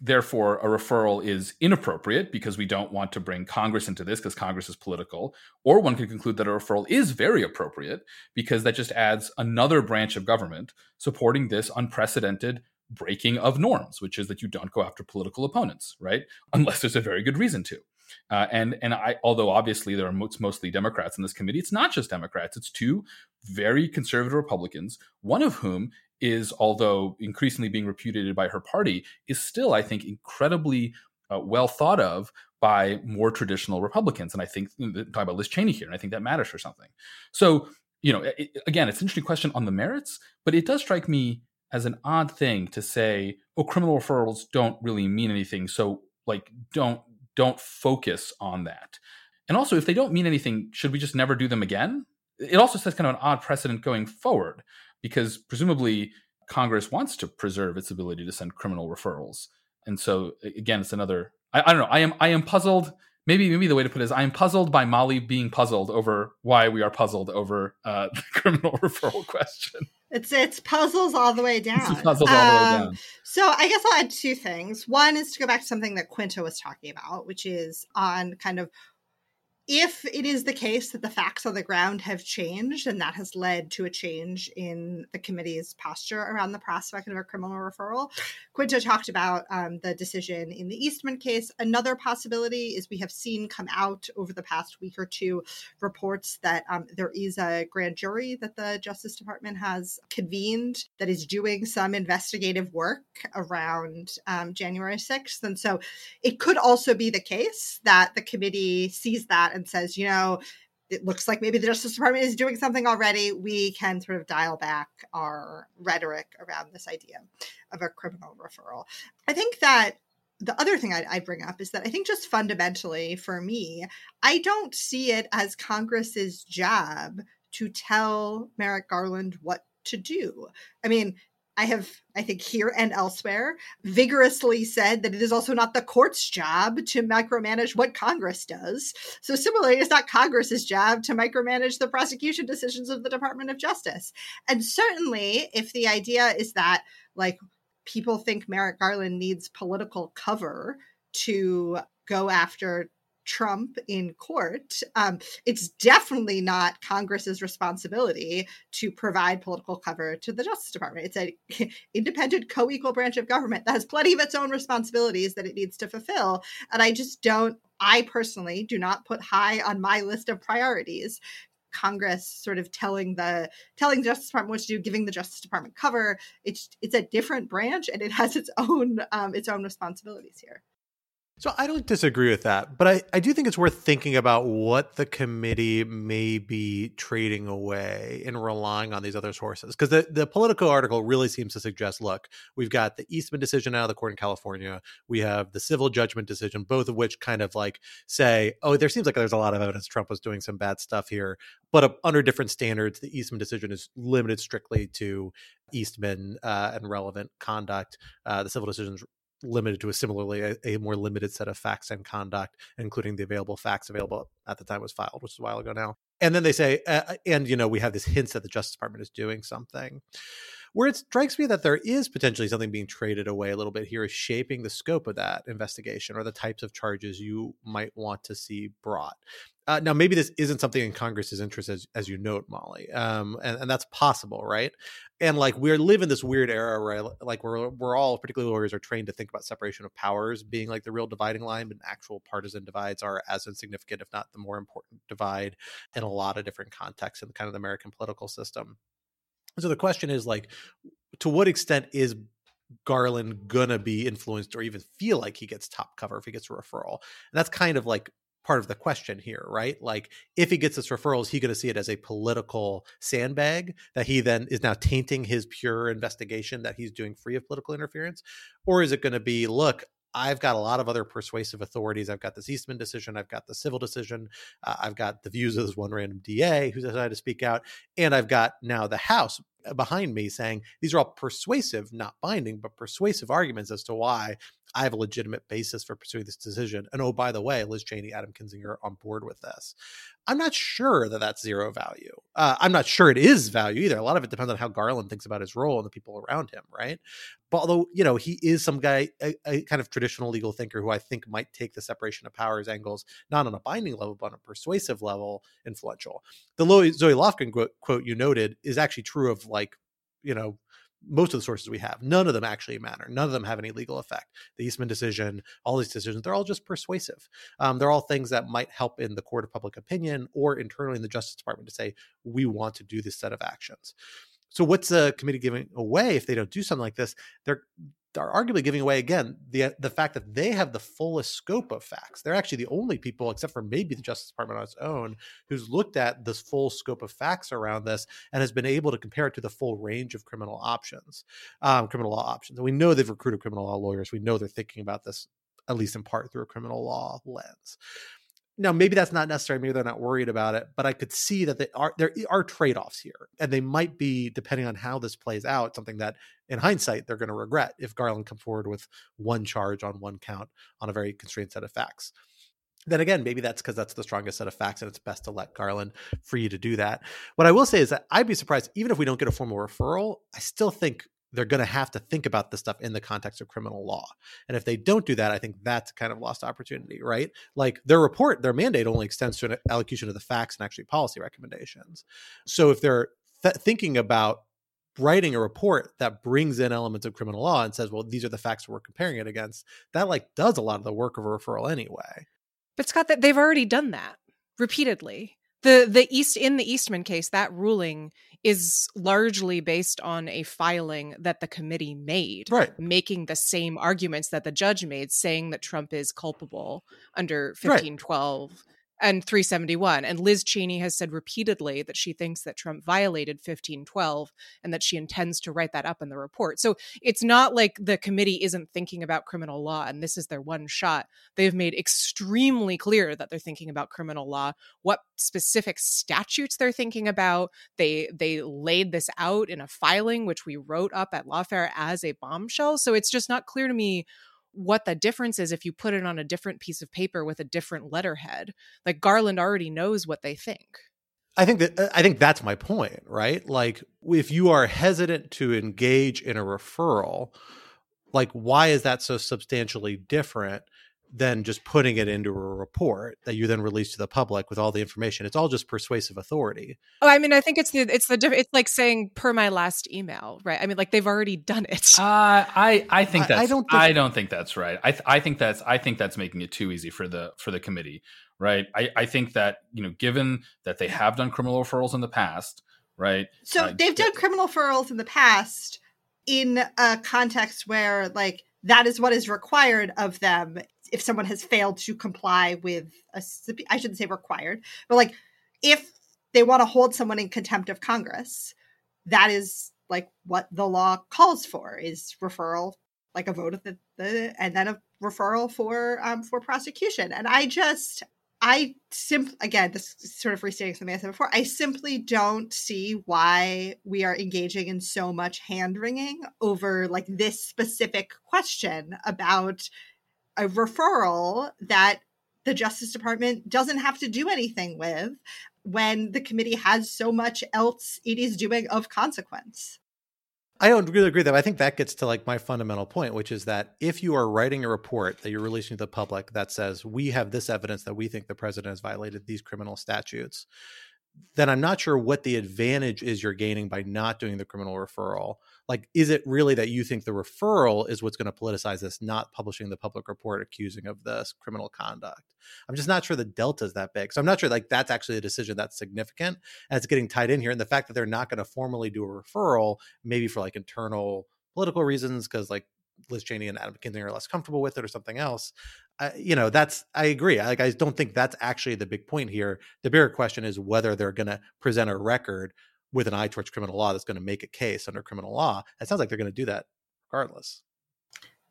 therefore a referral is inappropriate because we don't want to bring Congress into this because Congress is political. Or one could conclude that a referral is very appropriate because that just adds another branch of government supporting this unprecedented breaking of norms, which is that you don't go after political opponents, right? Unless there's a very good reason to. Uh, and and I, although obviously there are most, mostly Democrats in this committee, it's not just Democrats. It's two very conservative Republicans, one of whom is, although increasingly being repudiated by her party, is still, I think, incredibly uh, well thought of by more traditional Republicans. And I think talking about Liz Cheney here, and I think that matters for something. So, you know, it, again, it's an interesting question on the merits, but it does strike me as an odd thing to say, oh, criminal referrals don't really mean anything. So, like, don't don't focus on that. And also, if they don't mean anything, should we just never do them again? It also sets kind of an odd precedent going forward because presumably Congress wants to preserve its ability to send criminal referrals. And so again, it's another. I, I don't know. I am I am puzzled. Maybe maybe the way to put it is I am puzzled by Molly being puzzled over why we are puzzled over uh, the criminal referral question. It's it's puzzles all the way down. It's puzzles all the way um, down. So I guess I'll add two things. One is to go back to something that Quinta was talking about, which is on kind of if it is the case that the facts on the ground have changed and that has led to a change in the committee's posture around the prospect of a criminal referral, Quinta talked about um, the decision in the Eastman case. Another possibility is we have seen come out over the past week or two reports that um, there is a grand jury that the Justice Department has convened that is doing some investigative work around um, January 6th. And so it could also be the case that the committee sees that and says, you know, it looks like maybe the Justice Department is doing something already. We can sort of dial back our rhetoric around this idea of a criminal referral. I think that the other thing I'd, I'd, bring up is that I think just fundamentally for me, I don't see it as Congress's job to tell Merrick Garland what to do. I mean, I have, I think, here and elsewhere, vigorously said that it is also not the court's job to micromanage what Congress does. So, similarly, it's not Congress's job to micromanage the prosecution decisions of the Department of Justice. And certainly, if the idea is that, like, people think Merrick Garland needs political cover to go after Trump in court, um, it's definitely not Congress's responsibility to provide political cover to the Justice Department. It's an independent, co-equal branch of government that has plenty of its own responsibilities that it needs to fulfill. And I just don't. I personally do not put high on my list of priorities Congress sort of telling the telling the Justice Department what to do, giving the Justice Department cover. It's it's a different branch and it has its own um, its own responsibilities here. So I don't disagree with that, but I, I do think it's worth thinking about what the committee may be trading away and relying on these other sources. Because the, the Politico article really seems to suggest look, we've got the Eastman decision out of the court in California, we have the civil judgment decision, both of which kind of like say, oh, there seems like there's a lot of evidence Trump was doing some bad stuff here. But uh, under different standards, the Eastman decision is limited strictly to Eastman uh, and relevant conduct. Uh, the civil decisions limited to a similarly a, a, more limited set of facts and conduct, including the available facts available at the time was filed, which is a while ago now. And then they say, uh, and you know, we have this hints that the Justice Department is doing something. Where it strikes me that there is potentially something being traded away a little bit here is shaping the scope of that investigation or the types of charges you might want to see brought. Uh, now, maybe this isn't something in Congress's interest, as, as you note, Molly, um, and, and that's possible, right? And like we're living this weird era where, like, we're we're all, particularly lawyers, are trained to think about separation of powers being like the real dividing line, but actual partisan divides are as insignificant, if not the more important divide, in a lot of different contexts in the kind of the American political system. So the question is like, to what extent is Garland gonna be influenced or even feel like he gets top cover if he gets a referral? And that's kind of like part of the question here, right? Like, if he gets this referral, is he going to see it as a political sandbag that he then is now tainting his pure investigation that he's doing free of political interference? Or is it going to be, look, I've got a lot of other persuasive authorities. I've got this Eastman decision. I've got the civil decision. Uh, I've got the views of this one random DA who decided to speak out. And I've got now the House behind me saying these are all persuasive, not binding, but persuasive arguments as to why I have a legitimate basis for pursuing this decision. And oh, by the way, Liz Cheney, Adam Kinzinger on board with this. I'm not sure that that's zero value. Uh, I'm not sure it is value either. A lot of it depends on how Garland thinks about his role and the people around him, right? But although, you know, he is some guy, a, a kind of traditional legal thinker who I think might take the separation of powers angles, not on a binding level, but on a persuasive level, influential. The Zoe Lofgren quote, quote you noted is actually true of like, you know, most of the sources we have, none of them actually matter. None of them have any legal effect. The Eastman decision, all these decisions, they're all just persuasive. Um, they're all things that might help in the court of public opinion or internally in the Justice Department to say, we want to do this set of actions. So what's the committee giving away if they don't do something like this? They're are arguably giving away again the the fact that they have the fullest scope of facts. They're actually the only people, except for maybe the Justice Department on its own, who's looked at this full scope of facts around this and has been able to compare it to the full range of criminal options, um, criminal law options. And we know they've recruited criminal law lawyers. We know they're thinking about this at least in part through a criminal law lens. Now, maybe that's not necessary. Maybe they're not worried about it, but I could see that they are there are trade offs here, and they might be depending on how this plays out. Something that, in hindsight, they're going to regret if Garland comes forward with one charge on one count on a very constrained set of facts. Then again, maybe that's because that's the strongest set of facts, and it's best to let Garland free to do that. What I will say is that I'd be surprised, even if we don't get a formal referral, I still think they're going to have to think about this stuff in the context of criminal law. And if they don't do that, I think that's kind of lost opportunity, right? Like their report, their mandate only extends to an allocution of the facts and actually policy recommendations. So if they're th- thinking about writing a report that brings in elements of criminal law and says, well, these are the facts we're comparing it against, that like does a lot of the work of a referral anyway. But Scott, they've already done that repeatedly the the east in the eastman case that ruling is largely based on a filing that the committee made right. making the same arguments that the judge made saying that trump is culpable under 1512 right and 371. And Liz Cheney has said repeatedly that she thinks that Trump violated 1512 and that she intends to write that up in the report. So it's not like the committee isn't thinking about criminal law and this is their one shot. They've made extremely clear that they're thinking about criminal law, what specific statutes they're thinking about. They they laid this out in a filing which we wrote up at Lawfare as a bombshell. So it's just not clear to me what the difference is if you put it on a different piece of paper with a different letterhead. Like Garland already knows what they think. I think that I think that's my point, right? Like if you are hesitant to engage in a referral, like why is that so substantially different than just putting it into a report that you then release to the public with all the information. It's all just persuasive authority. Oh, I mean, I think it's the it's the it's like saying per my last email, right? I mean, like they've already done it. Uh, I I think that's I, I don't think, I don't think that's right. I th- I think that's I think that's making it too easy for the for the committee, right? I I think that you know, given that they have done criminal referrals in the past, right? So uh, they've done criminal referrals in the past in a context where like that is what is required of them if someone has failed to comply with a I shouldn't say required, but like if they want to hold someone in contempt of Congress, that is like what the law calls for is referral, like a vote of the, the and then a referral for um for prosecution. And I just I simply, again, this sort of restating something I said before, I simply don't see why we are engaging in so much hand wringing over like this specific question about a referral that the Justice Department doesn't have to do anything with when the committee has so much else it is doing of consequence. I don't really agree that. I think that gets to like my fundamental point, which is that if you are writing a report that you're releasing to the public that says we have this evidence that we think the president has violated these criminal statutes, then I'm not sure what the advantage is you're gaining by not doing the criminal referral. Like, is it really that you think the referral is what's going to politicize this, not publishing the public report accusing of this criminal conduct? I'm just not sure the delta is that big. So I'm not sure like that's actually a decision that's significant and it's getting tied in here. And the fact that they're not going to formally do a referral, maybe for like internal political reasons, because like Liz Cheney and Adam Kinzinger are less comfortable with it or something else. Uh, you know, that's I agree. Like I don't think that's actually the big point here. The bigger question is whether they're going to present a record with an eye towards criminal law that's going to make a case under criminal law. It sounds like they're going to do that regardless.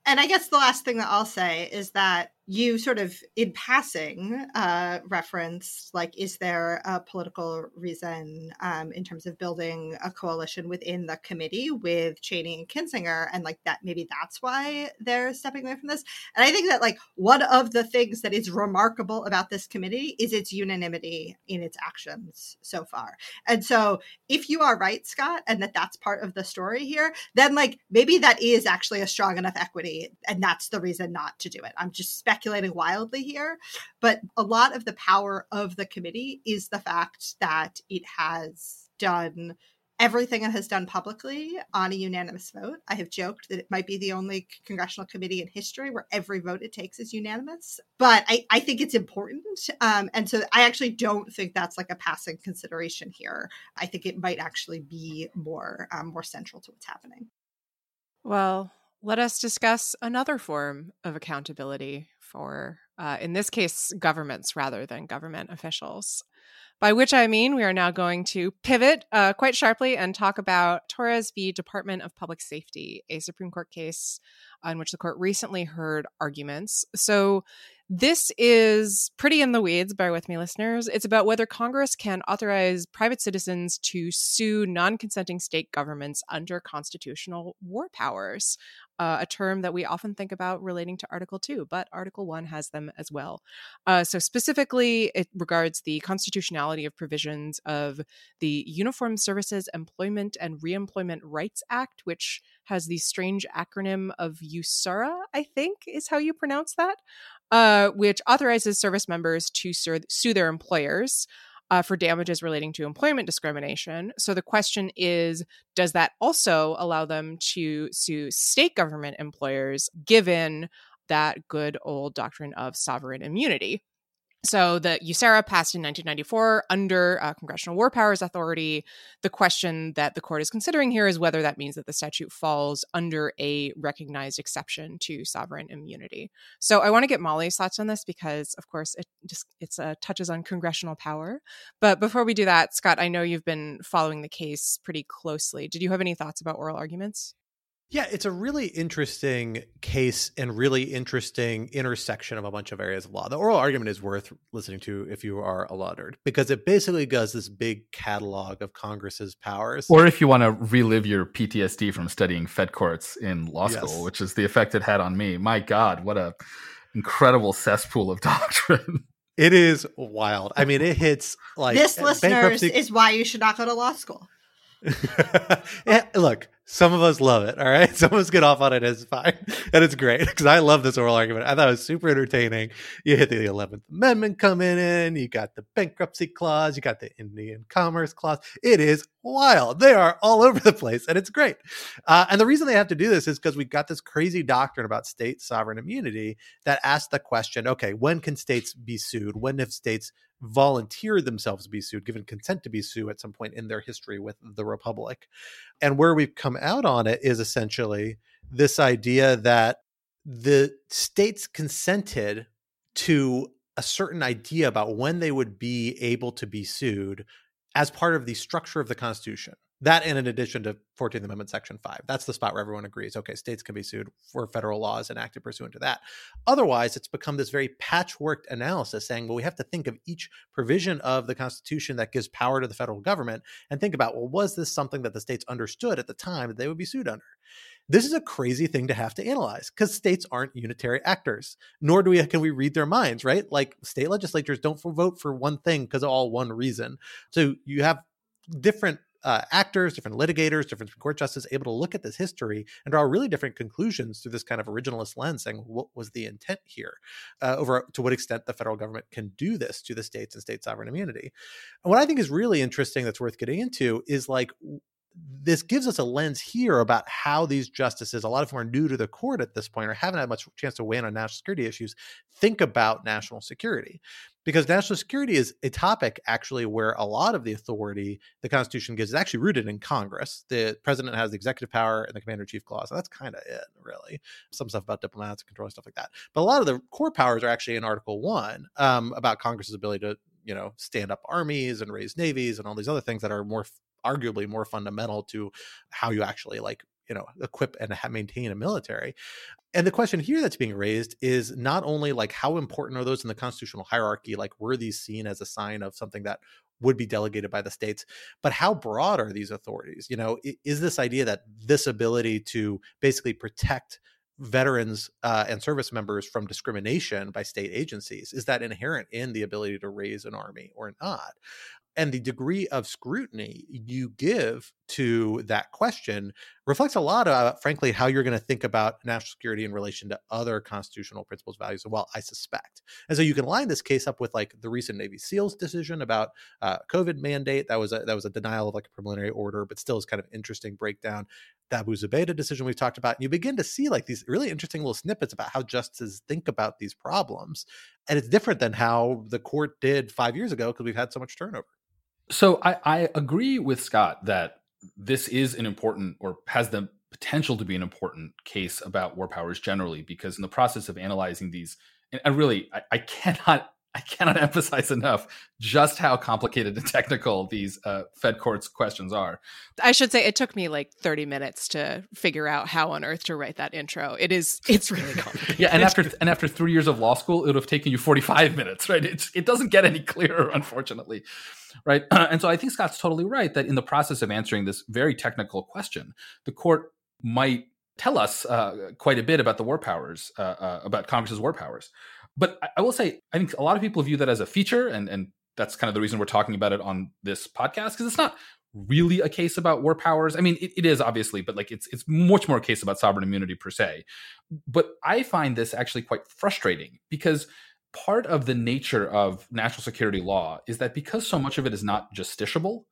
And I guess the last thing that I'll say is that you sort of in passing uh, reference like is there a political reason um, in terms of building a coalition within the committee with cheney and kinzinger and like that maybe that's why they're stepping away from this? And i think that like one of the things that is remarkable about this committee is its unanimity in its actions so far. And so if you are right scott and that that's part of the story here then like maybe that is actually a strong enough equity and that's the reason not to do it. I'm just speculating speculating wildly here, but a lot of the power of the committee is the fact that it has done everything it has done publicly on a unanimous vote. I have joked that it might be the only congressional committee in history where every vote it takes is unanimous. But I, I think it's important. Um, and so I actually don't think that's like a passing consideration here. I think it might actually be more um, more central to what's happening. Well, let us discuss another form of accountability for, uh, in this case, governments rather than government officials. By which I mean we are now going to pivot uh, quite sharply and talk about Torres v. Department of Public Safety, a Supreme Court case on which the court recently heard arguments. So, this is pretty in the weeds, bear with me, listeners. It's about whether Congress can authorize private citizens to sue non consenting state governments under constitutional war powers uh, a term that we often think about relating to Article 2, but Article 1 has them as well. Uh, so, specifically, it regards the constitutionality of provisions of the Uniformed Services Employment and Reemployment Rights Act, which has the strange acronym of USERRA, I think is how you pronounce that, uh, which authorizes service members to sue their employers uh, for damages relating to employment discrimination. So the question is does that also allow them to sue state government employers given that good old doctrine of sovereign immunity? So the USERRA passed in 1994 under uh, Congressional War Powers Authority. The question that the court is considering here is whether that means that the statute falls under a recognized exception to sovereign immunity. So I want to get Molly's thoughts on this because, of course, it just it's uh, touches on congressional power. But before we do that, Scott, I know you've been following the case pretty closely. Did you have any thoughts about oral arguments? Yeah, it's a really interesting case and really interesting intersection of a bunch of areas of law. The oral argument is worth listening to if you are a law nerd because it basically does this big catalog of Congress's powers. Or if you want to relive your PTSD from studying Fed courts in law school, yes. which is the effect it had on me. My God, what a incredible cesspool of doctrine. It is wild. I mean, it hits like this, listeners, is why you should not go to law school. yeah, look, some of us love it. All right. Some of us get off on it. It's fine. And it's great because I love this oral argument. I thought it was super entertaining. You hit the 11th Amendment coming in. You got the bankruptcy clause. You got the Indian Commerce Clause. It is wild. They are all over the place and it's great. Uh, and the reason they have to do this is because we've got this crazy doctrine about state sovereign immunity that asks the question okay, when can states be sued? When have states volunteered themselves to be sued, given consent to be sued at some point in their history with the Republic? And where we've come out on it is essentially this idea that the states consented to a certain idea about when they would be able to be sued as part of the structure of the Constitution. That, and in addition to 14th Amendment, Section 5. That's the spot where everyone agrees okay, states can be sued for federal laws enacted pursuant to that. Otherwise, it's become this very patchworked analysis saying, well, we have to think of each provision of the Constitution that gives power to the federal government and think about, well, was this something that the states understood at the time that they would be sued under? This is a crazy thing to have to analyze because states aren't unitary actors, nor do we can we read their minds, right? Like state legislatures don't vote for one thing because of all one reason. So you have different uh, actors, different litigators, different court justices able to look at this history and draw really different conclusions through this kind of originalist lens, saying what was the intent here, uh, over to what extent the federal government can do this to the states and state sovereign immunity. And what I think is really interesting, that's worth getting into, is like this gives us a lens here about how these justices, a lot of whom are new to the court at this point or haven't had much chance to weigh in on national security issues, think about national security. Because national security is a topic actually where a lot of the authority the Constitution gives is actually rooted in Congress. The president has the executive power and the commander in chief clause. And that's kind of it, really. Some stuff about diplomats, control, and stuff like that. But a lot of the core powers are actually in Article One um, about Congress's ability to you know stand up armies and raise navies and all these other things that are more arguably more fundamental to how you actually like you know equip and maintain a military. And the question here that's being raised is not only like how important are those in the constitutional hierarchy like were these seen as a sign of something that would be delegated by the states but how broad are these authorities? You know is this idea that this ability to basically protect veterans uh, and service members from discrimination by state agencies is that inherent in the ability to raise an army or not and the degree of scrutiny you give to that question reflects a lot of frankly how you're going to think about national security in relation to other constitutional principles values as well i suspect. And so you can line this case up with like the recent navy seals decision about uh, covid mandate. That was a that was a denial of like a preliminary order but still is kind of interesting breakdown. The abu zubaydah decision we've talked about and you begin to see like these really interesting little snippets about how justices think about these problems and it's different than how the court did five years ago because we've had so much turnover so I, I agree with Scott that this is an important or has the potential to be an important case about war powers generally, because in the process of analyzing these, and I really I, I cannot I cannot emphasize enough just how complicated and technical these uh, Fed courts questions are. I should say it took me like 30 minutes to figure out how on earth to write that intro. It is it's really complicated. yeah, and after and after 3 years of law school, it would have taken you 45 minutes, right? It's, it doesn't get any clearer unfortunately. Right? and so I think Scott's totally right that in the process of answering this very technical question, the court might tell us uh, quite a bit about the war powers, uh, uh about Congress's war powers but I, I will say, I think a lot of people view that as a feature, and and that's kind of the reason we're talking about it on this podcast because it's not really a case about war powers. I mean, it, it is obviously, but like it's it's much more a case about sovereign immunity per se. But I find this actually quite frustrating because part of the nature of national security law is that because so much of it is not justiciable,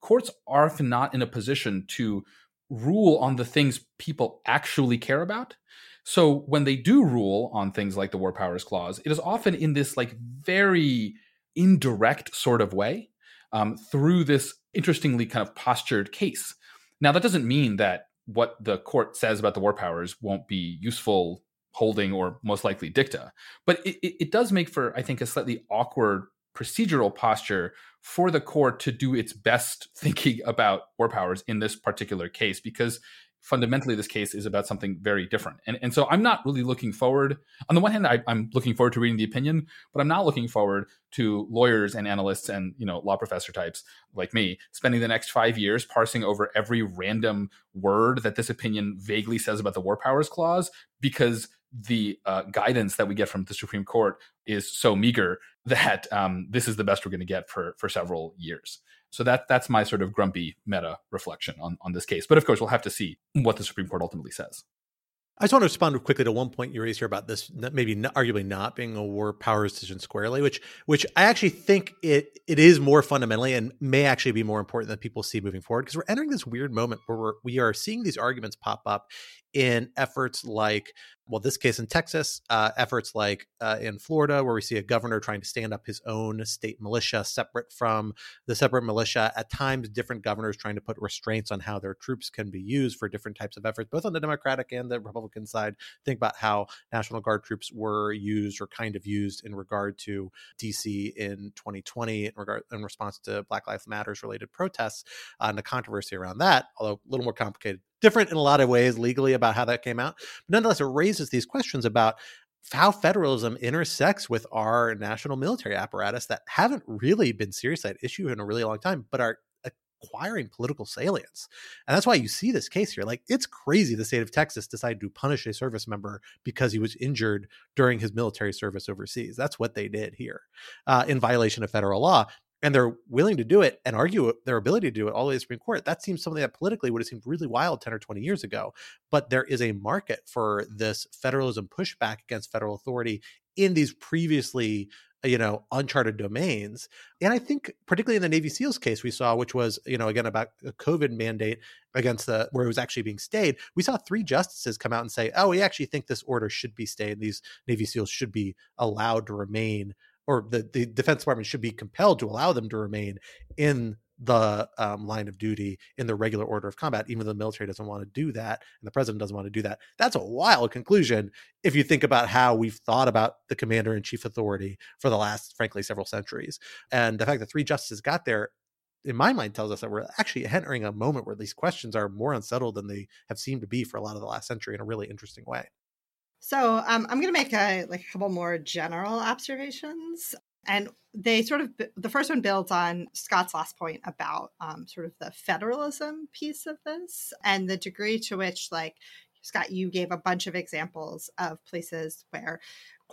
courts are often not in a position to rule on the things people actually care about. So when they do rule on things like the War Powers Clause, it is often in this like very indirect sort of way um, through this interestingly kind of postured case. Now that doesn't mean that what the court says about the war powers won't be useful holding or most likely dicta, but it, it does make for I think a slightly awkward procedural posture for the court to do its best thinking about war powers in this particular case because fundamentally this case is about something very different. And, and so I'm not really looking forward, on the one hand, I, am looking forward to reading the opinion, but I'm not looking forward to lawyers and analysts and, you know, law professor types like me spending the next five years parsing over every random word that this opinion vaguely says about the war powers clause because the uh, guidance that we get from the Supreme Court is so meager that um, this is the best we're going to get for for several years. So that that's my sort of grumpy meta reflection on on this case. But of course, we'll have to see hmm. what the Supreme Court ultimately says. I just want to respond quickly to one point you raised here about this maybe not, arguably not being a war powers decision squarely, which which I actually think it it is more fundamentally and may actually be more important than people see moving forward because we're entering this weird moment where we're, we are seeing these arguments pop up in efforts like well, this case in Texas, uh, efforts like uh, in Florida, where we see a governor trying to stand up his own state militia separate from the separate militia. At times, different governors trying to put restraints on how their troops can be used for different types of efforts, both on the Democratic and the Republican side. Think about how National Guard troops were used or kind of used in regard to DC in 2020 in regard in response to Black Lives Matters related protests uh, and the controversy around that, although a little more complicated different in a lot of ways legally about how that came out. But nonetheless, it raises these questions about how federalism intersects with our national military apparatus that haven't really been seriously at issue in a really long time, but are acquiring political salience. And that's why you see this case here. Like, it's crazy the state of Texas decided to punish a service member because he was injured during his military service overseas. That's what they did here uh, in violation of federal law and they're willing to do it and argue their ability to do it all the way to the Supreme Court. That seems something that politically would have seemed really wild 10 or 20 years ago. But there is a market for this federalism pushback against federal authority in these previously uh, you know uncharted domains and i think particularly in the navy seals case we saw which was you know again about a covid mandate against the where it was actually being stayed we saw three justices come out and say oh we actually think this order should be stayed these navy seals should be allowed to remain or the, the defense department should be compelled to allow them to remain in the um, line of duty in the regular order of combat, even though the military doesn't want to do that and the president doesn't want to do that. That's a wild conclusion if you think about how we've thought about the commander in chief authority for the last, frankly, several centuries. And the fact that three justices got there, in my mind, tells us that we're actually entering a moment where these questions are more unsettled than they have seemed to be for a lot of the last century in a really interesting way. So um, I'm going to make a like a couple more general observations, and they sort of the first one builds on Scott's last point about um, sort of the federalism piece of this and the degree to which like Scott, you gave a bunch of examples of places where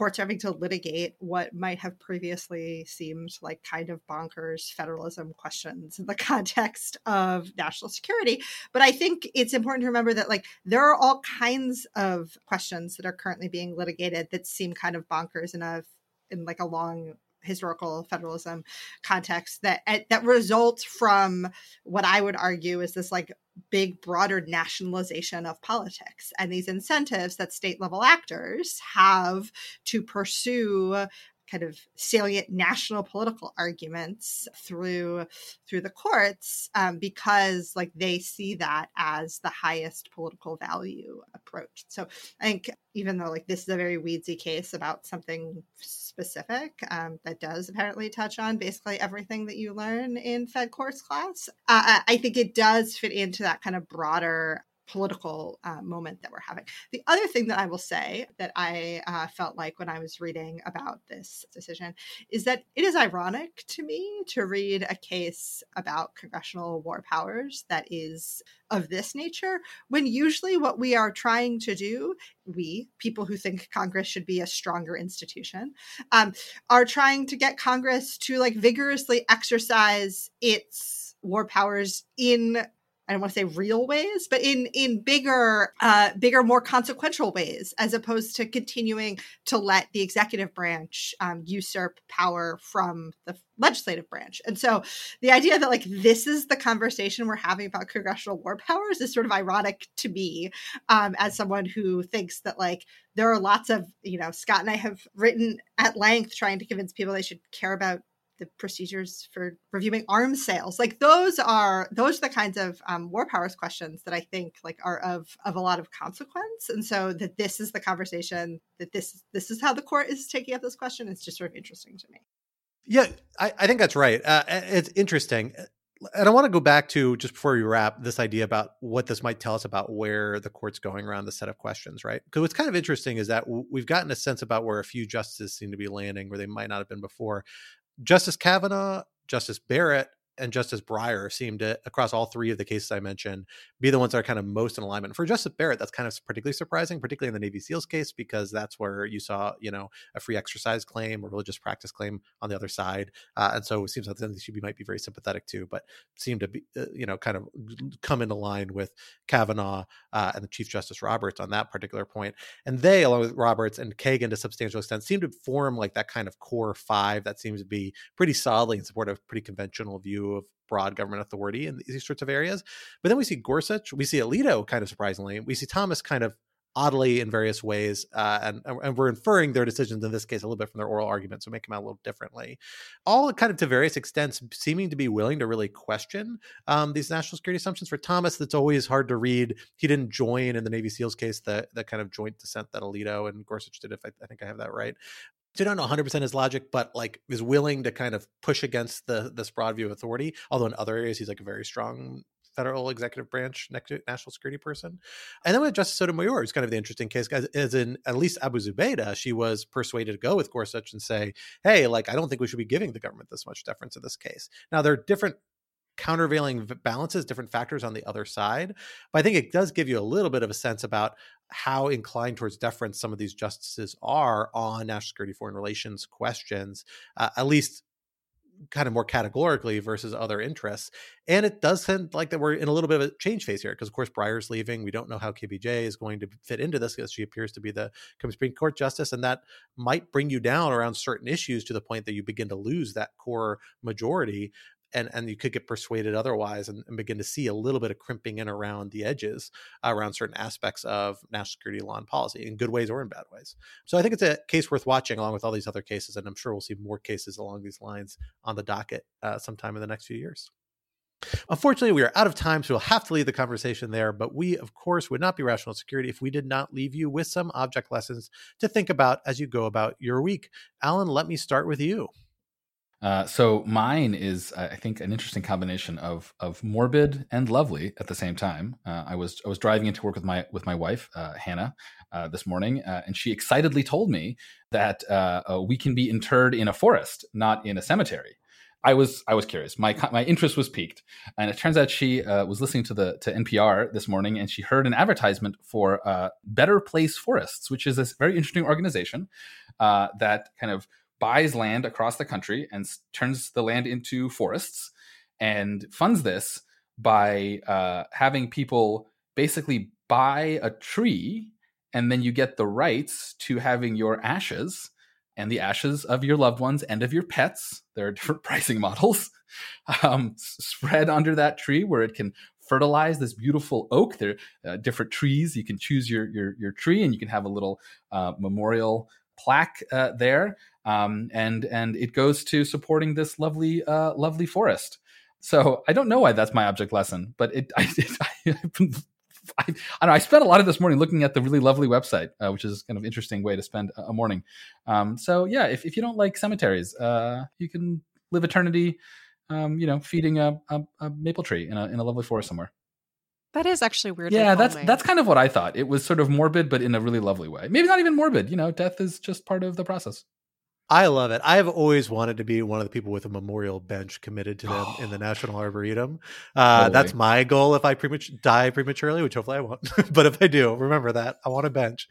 courts having to litigate what might have previously seemed like kind of bonkers federalism questions in the context of national security. But I think it's important to remember that like there are all kinds of questions that are currently being litigated that seem kind of bonkers in a in like a long historical federalism context that eh, that results from what I would argue is this like big broader nationalization of politics. And these incentives that state level actors have to pursue kind of salient national political arguments through through the courts um, because like they see that as the highest political value approach. So i think even though like this is a very weedsy case about something specific um, that does apparently touch on basically everything that you learn in fed courts class uh, i think it does fit into that kind of broader political uh, moment that we're having. The other thing that I will say that I uh, felt like when I was reading about this decision is that it is ironic to me to read a case about congressional war powers that is of this nature when usually what we are trying to do we people who think congress should be a stronger institution um, are trying to get congress to like vigorously exercise its war powers in I don't want to say real ways, but in in bigger, uh, bigger, more consequential ways, as opposed to continuing to let the executive branch um, usurp power from the legislative branch. And so, the idea that like this is the conversation we're having about congressional war powers is sort of ironic to me, um, as someone who thinks that like there are lots of you know Scott and I have written at length trying to convince people they should care about the procedures for reviewing arms sales. Like those are those are the kinds of um, war powers questions that i think like are of of a lot of consequence. And so that this is the conversation that this this is how the court is taking up this question it's just sort of interesting to me. Yeah i, I think that's right. Uh, it's interesting. And I want to go back to just before we wrap this idea about what this might tell us about where the court's going around the set of questions, right? Because what's kind of interesting is that we've gotten a sense about where a few justices seem to be landing where they might not have been before. Justice Kavanaugh, Justice Barrett, and Justice Breyer seem to, across all three of the cases I mentioned, be the ones that are kind of most in alignment. For Justice Barrett, that's kind of particularly surprising, particularly in the Navy SEALs case, because that's where you saw, you know, a free exercise claim, a religious practice claim on the other side, uh, and so it seems like something she might be very sympathetic to, but seem to be, uh, you know, kind of come into line with Kavanaugh uh, and the Chief Justice Roberts on that particular point. And they, along with Roberts and Kagan, to substantial extent, seem to form like that kind of core five that seems to be pretty solidly in support of pretty conventional view of broad government authority in these sorts of areas. But then we see Gorsuch, we see Alito kind of surprisingly, we see Thomas kind of oddly in various ways, uh, and and we're inferring their decisions in this case a little bit from their oral arguments, so make them out a little differently. All kind of to various extents, seeming to be willing to really question um, these national security assumptions. For Thomas, that's always hard to read. He didn't join in the Navy SEALs case, the the kind of joint dissent that Alito and Gorsuch did. If I, I think I have that right. So don't know 100% his logic, but like is willing to kind of push against the this broad view of authority. Although in other areas, he's like a very strong federal executive branch national security person. And then with Justice Sotomayor, it's kind of the interesting case, guys, as in at least Abu Zubaydah, she was persuaded to go with Gorsuch and say, hey, like, I don't think we should be giving the government this much deference in this case. Now, there are different countervailing balances, different factors on the other side. But I think it does give you a little bit of a sense about how inclined towards deference some of these justices are on national security, foreign relations questions, uh, at least kind of more categorically versus other interests. And it does sound like that we're in a little bit of a change phase here because, of course, Breyer's leaving. We don't know how KBJ is going to fit into this because she appears to be the Supreme Court justice, and that might bring you down around certain issues to the point that you begin to lose that core majority and and you could get persuaded otherwise and, and, begin to see a little bit of crimping in around the edges uh, around certain aspects of national security law and policy in good ways or in bad ways so i think it's a case worth watching along with all these other cases and i'm sure we'll see more cases along these lines on the docket uh, sometime in the next few years Unfortunately, we are out of time, so we'll have to leave the conversation there. But we, of course, would not be rational security if we did not leave you with some object lessons to think about as you go about your week. Alan, let me start with you. Uh, so mine is, I think, an interesting combination of of morbid and lovely at the same time. Uh, I was I was driving into work with my with my wife uh, Hannah uh, this morning, uh, and she excitedly told me that we can be interred in a forest, not in a cemetery. I was I was curious. My my interest was piqued, and it turns out she was listening to the to NPR this morning, and she heard an advertisement for Better Place Forests, which is a very interesting organization that kind of buys land across the country and turns the land into forests and funds this by uh, having people basically buy a tree and then you get the rights to having your ashes and the ashes of your loved ones and of your pets. There are different pricing models um, spread under that tree where it can fertilize this beautiful oak. There are uh, different trees. You can choose your, your your tree and you can have a little uh, memorial plaque uh, there, um, and and it goes to supporting this lovely uh, lovely forest. So I don't know why that's my object lesson, but it I, it, I, I, I, know. I spent a lot of this morning looking at the really lovely website, uh, which is kind of interesting way to spend a morning. Um, so yeah, if, if you don't like cemeteries, uh, you can live eternity, um, you know, feeding a, a, a, maple tree in a in a lovely forest somewhere. That is actually weird. Yeah, that's that's kind of what I thought. It was sort of morbid, but in a really lovely way. Maybe not even morbid. You know, death is just part of the process. I love it. I have always wanted to be one of the people with a memorial bench committed to them in the National Arboretum. Uh, that's my goal if I die prematurely, which hopefully I won't. but if I do, remember that I want a bench.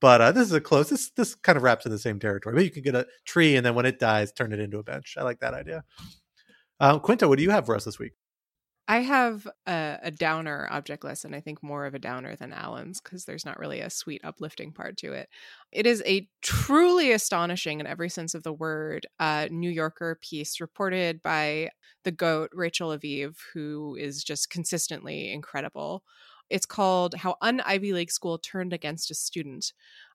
But uh, this is a close. This this kind of wraps in the same territory. But you can get a tree and then when it dies, turn it into a bench. I like that idea. Uh, Quinta, what do you have for us this week? I have a, a, downer object lesson, I think more of a downer than Alan's because there's not really a sweet, uplifting part to it. It is a truly astonishing, in every sense of the word, uh, New Yorker piece reported by the GOAT, Rachel Aviv, who is just consistently incredible. It's called How An Ivy League School Turned Against a Student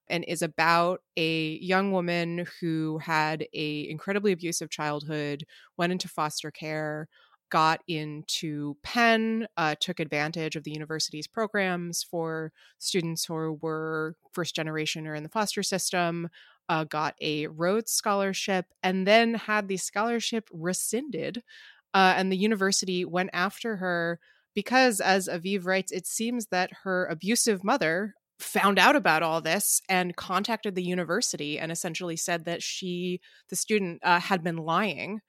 and is about a young woman who had a incredibly abusive childhood, went into foster care, got into Penn, uh, took advantage of the university's programs for students who were first generation or in the foster system, uh, got a Rhodes Scholarship, and then had the scholarship rescinded. Uh, and the university went after her because, as Aviv writes, it seems that her abusive mother found out about all this and contacted the university and essentially said that she, the student, uh, had been lying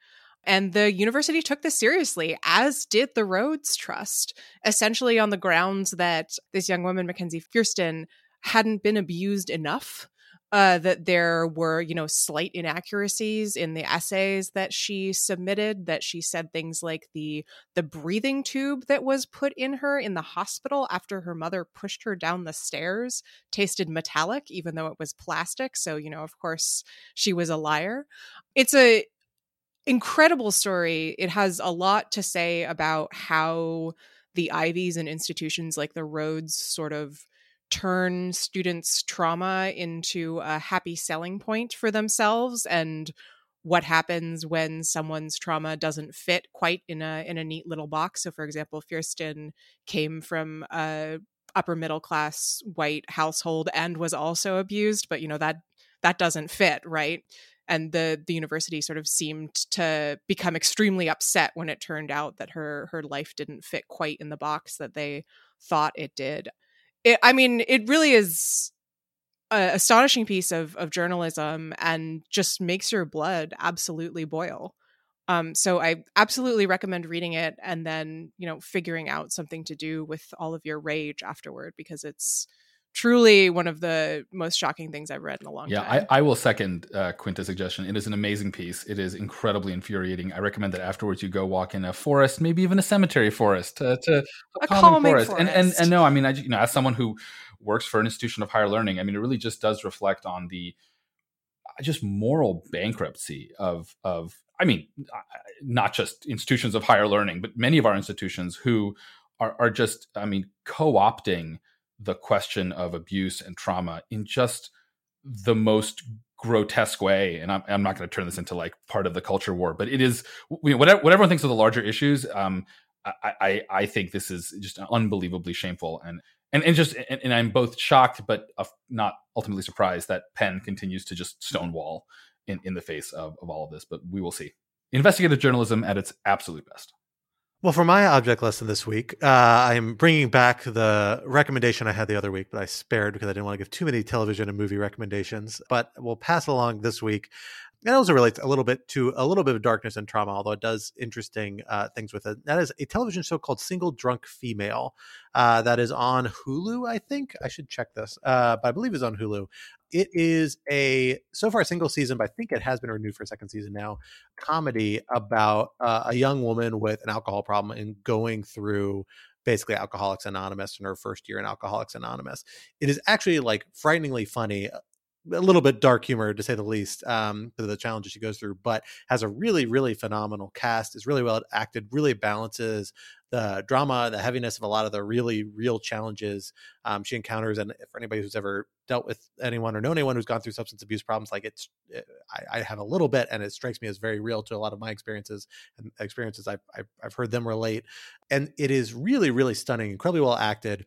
and the university took this seriously, as did the Rhodes Trust, essentially on the grounds that this young woman, Mackenzie Fierstein, hadn't been abused enough. Uh, that there were, you know, slight inaccuracies in the essays that she submitted. That she said things like the the breathing tube that was put in her in the hospital after her mother pushed her down the stairs tasted metallic, even though it was plastic. So, you know, of course, she was a liar. It's a incredible story. It has a lot to say about how the Ivies and institutions like the Rhodes sort of turn students' trauma into a happy selling point for themselves and what happens when someone's trauma doesn't fit quite in a in a neat little box. So for example, Fierstein came from a upper middle class white household and was also abused, but you know that that doesn't fit, right? And the the university sort of seemed to become extremely upset when it turned out that her her life didn't fit quite in the box that they thought it did. It, I mean, it really is a astonishing piece of of journalism and just makes your blood absolutely boil. Um, so I absolutely recommend reading it and then you know figuring out something to do with all of your rage afterward because it's truly one of the most shocking things I've read in a long yeah, time. Yeah, I, I, will second uh, Quinta's suggestion. It is an amazing piece. It is incredibly infuriating. I recommend that afterwards you go walk in a forest, maybe even a cemetery forest, to, to a, a calming, forest. forest. And, and and no, I mean, I you know, as someone who works for an institution of higher learning, I mean, it really just does reflect on the uh, just moral bankruptcy of of I mean, uh, not just institutions of higher learning, but many of our institutions who are, are just, I mean, co-opting the question of abuse and trauma in just the most grotesque way and i'm, I'm not going to turn this into like part of the culture war but it is you know, whatever, what everyone thinks of the larger issues um, I, I, I think this is just unbelievably shameful and and, and just and, and i'm both shocked but not ultimately surprised that penn continues to just stonewall in, in the face of, of all of this but we will see. Investigative journalism at its absolute best well, for my object lesson this week, uh, I'm bringing back the recommendation I had the other week, but I spared because I didn't want to give too many television and movie recommendations. But we'll pass along this week. And it also relates a little bit to a little bit of darkness and trauma, although it does interesting uh, things with it. That is a television show called Single Drunk Female uh, that is on Hulu, I think. I should check this, uh, but I believe it's on Hulu. It is a so far a single season, but I think it has been renewed for a second season now. Comedy about uh, a young woman with an alcohol problem and going through basically Alcoholics Anonymous in her first year in Alcoholics Anonymous. It is actually like frighteningly funny a little bit dark humor to say the least um to the challenges she goes through but has a really really phenomenal cast is really well acted really balances the drama the heaviness of a lot of the really real challenges um, she encounters and for anybody who's ever dealt with anyone or known anyone who's gone through substance abuse problems like it's it, eh, I, I, have a little bit and it strikes me as very real to a lot of my experiences and experiences I've, I've, I've heard them relate and it is really really stunning incredibly well acted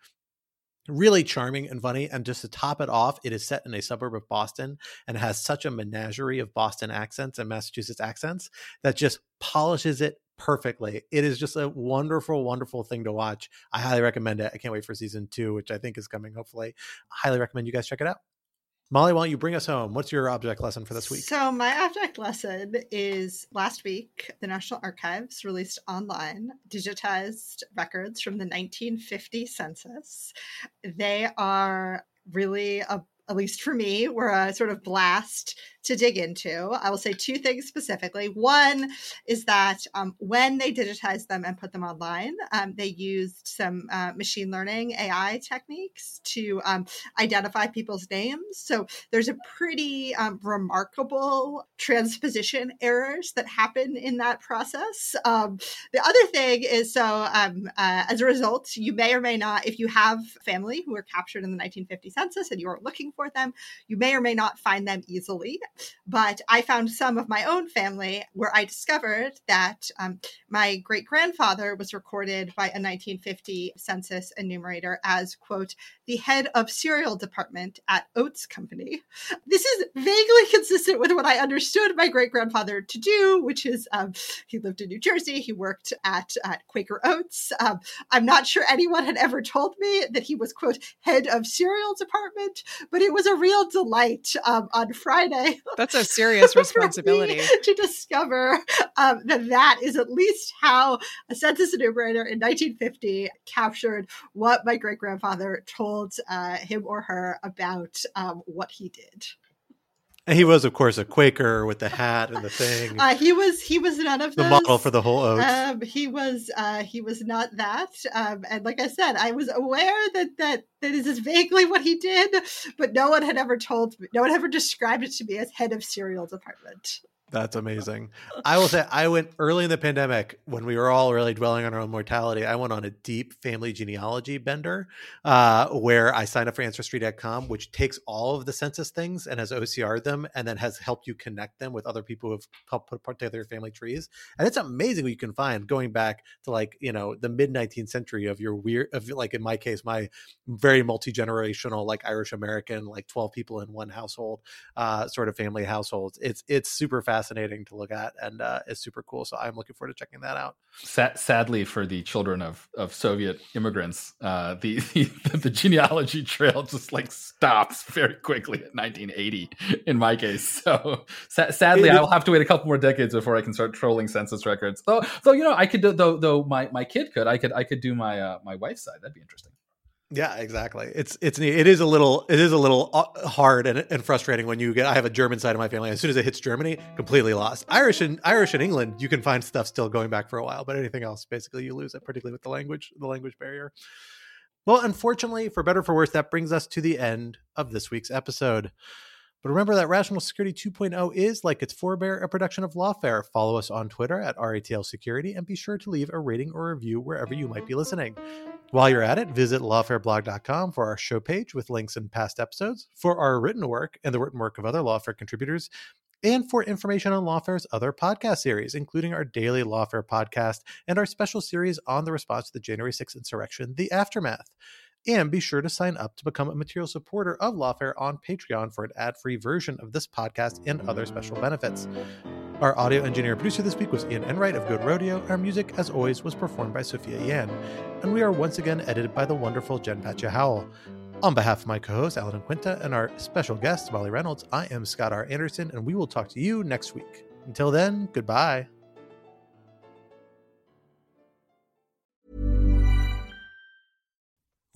really charming and funny. And just to top it off, it is set in a suburb of Boston and has such a menagerie of Boston accents and Massachusetts accents that just polishes it perfectly. It is just a wonderful, wonderful thing to watch. I highly recommend it. I can't wait for season two, which I think is coming hopefully. I highly recommend you guys check it out. Molly, why don't you bring us home? What's your object lesson for this week? So, my object lesson is last week, the National Archives released online digitized records from the 1950 census. They are really a at least for me, were a sort of blast to dig into. I will say two things specifically. One is that um, when they digitized them and put them online, um, they used some uh, machine learning AI techniques to um, identify people's names. So there's a pretty um, remarkable transposition errors that happen in that process. Um, the other thing is so um, uh, as a result, you may or may not, if you have family who were captured in the 1950 census and you are looking for them, you may or may not find them easily. But I found some of my own family where I discovered that um, my great grandfather was recorded by a 1950 census enumerator as, quote, the head of cereal department at Oats Company. This is vaguely consistent with what I understood my great grandfather to do, which is um, he lived in New Jersey, he worked at, at Quaker Oats. Um, I'm not sure anyone had ever told me that he was, quote, head of cereal department, but it was a real delight um, on Friday. That's a serious responsibility to discover um, that that is at least how a census enumerator in 1950 captured what my great grandfather told uh, him or her about um, what he did. And he was, of course, a Quaker with the hat and the thing. Uh, he was. He was none of the those. model for the whole oats. Um, he was. Uh, he was not that. Um, and like I said, I was aware that that that is vaguely what he did, but no one had ever told me. No one ever described it to me as head of cereal department. That's amazing. I will say I went early in the pandemic when we were all really dwelling on our own mortality. I went on a deep family genealogy bender uh, where I signed up for Ancestry.com, which takes all of the census things and has OCR'd them and then has helped you connect them with other people who have helped put together your family trees. And it's amazing what you can find going back to like, you know, the mid 19th century of your weird, of like in my case, my very multi generational, like Irish American, like 12 people in one household uh, sort of family households. It's, it's super fast fascinating to look at and uh, is super cool. So I'm looking forward to checking that out. sadly, for the children of of Soviet immigrants, uh, the, the, the genealogy trail just like stops very quickly at 1980 in my case. So sa- sadly, I will have to wait a couple more decades before I can start trolling census records. Though, though you know, I could do, though though my my kid could, I could I could do my uh, my wife's side. That'd be interesting. Yeah, exactly. It's it's it is a little it is a little uh, hard and, and frustrating when you get. I have a German side of my family. As soon as it hits Germany, completely lost. Irish and Irish and England, you can find stuff still going back for a while, but anything else, basically, you lose it. Particularly with the language, the language barrier. Well, unfortunately, for better for worse, that brings us to the end of this week's episode. But remember that Rational Security 2.0 is, like its forebear, a production of Lawfare. Follow us on Twitter at RATL Security and be sure to leave a rating or review wherever you might be listening. While you're at it, visit lawfareblog.com for our show page with links and past episodes, for our written work and the written work of other Lawfare contributors, and for information on Lawfare's other podcast series, including our daily Lawfare podcast and our special series on the response to the January 6th insurrection, The Aftermath. And be sure to sign up to become a material supporter of Lawfare on Patreon for an ad free version of this podcast and other special benefits. Our audio engineer and producer this week was Ian Enright of Goat Rodeo. Our music, as always, was performed by Sophia Yan. And we are once again edited by the wonderful Jen Patja Howell. On behalf of my co host, Alan Quinta, and our special guest, Molly Reynolds, I am Scott R. Anderson, and we will talk to you next week. Until then, goodbye.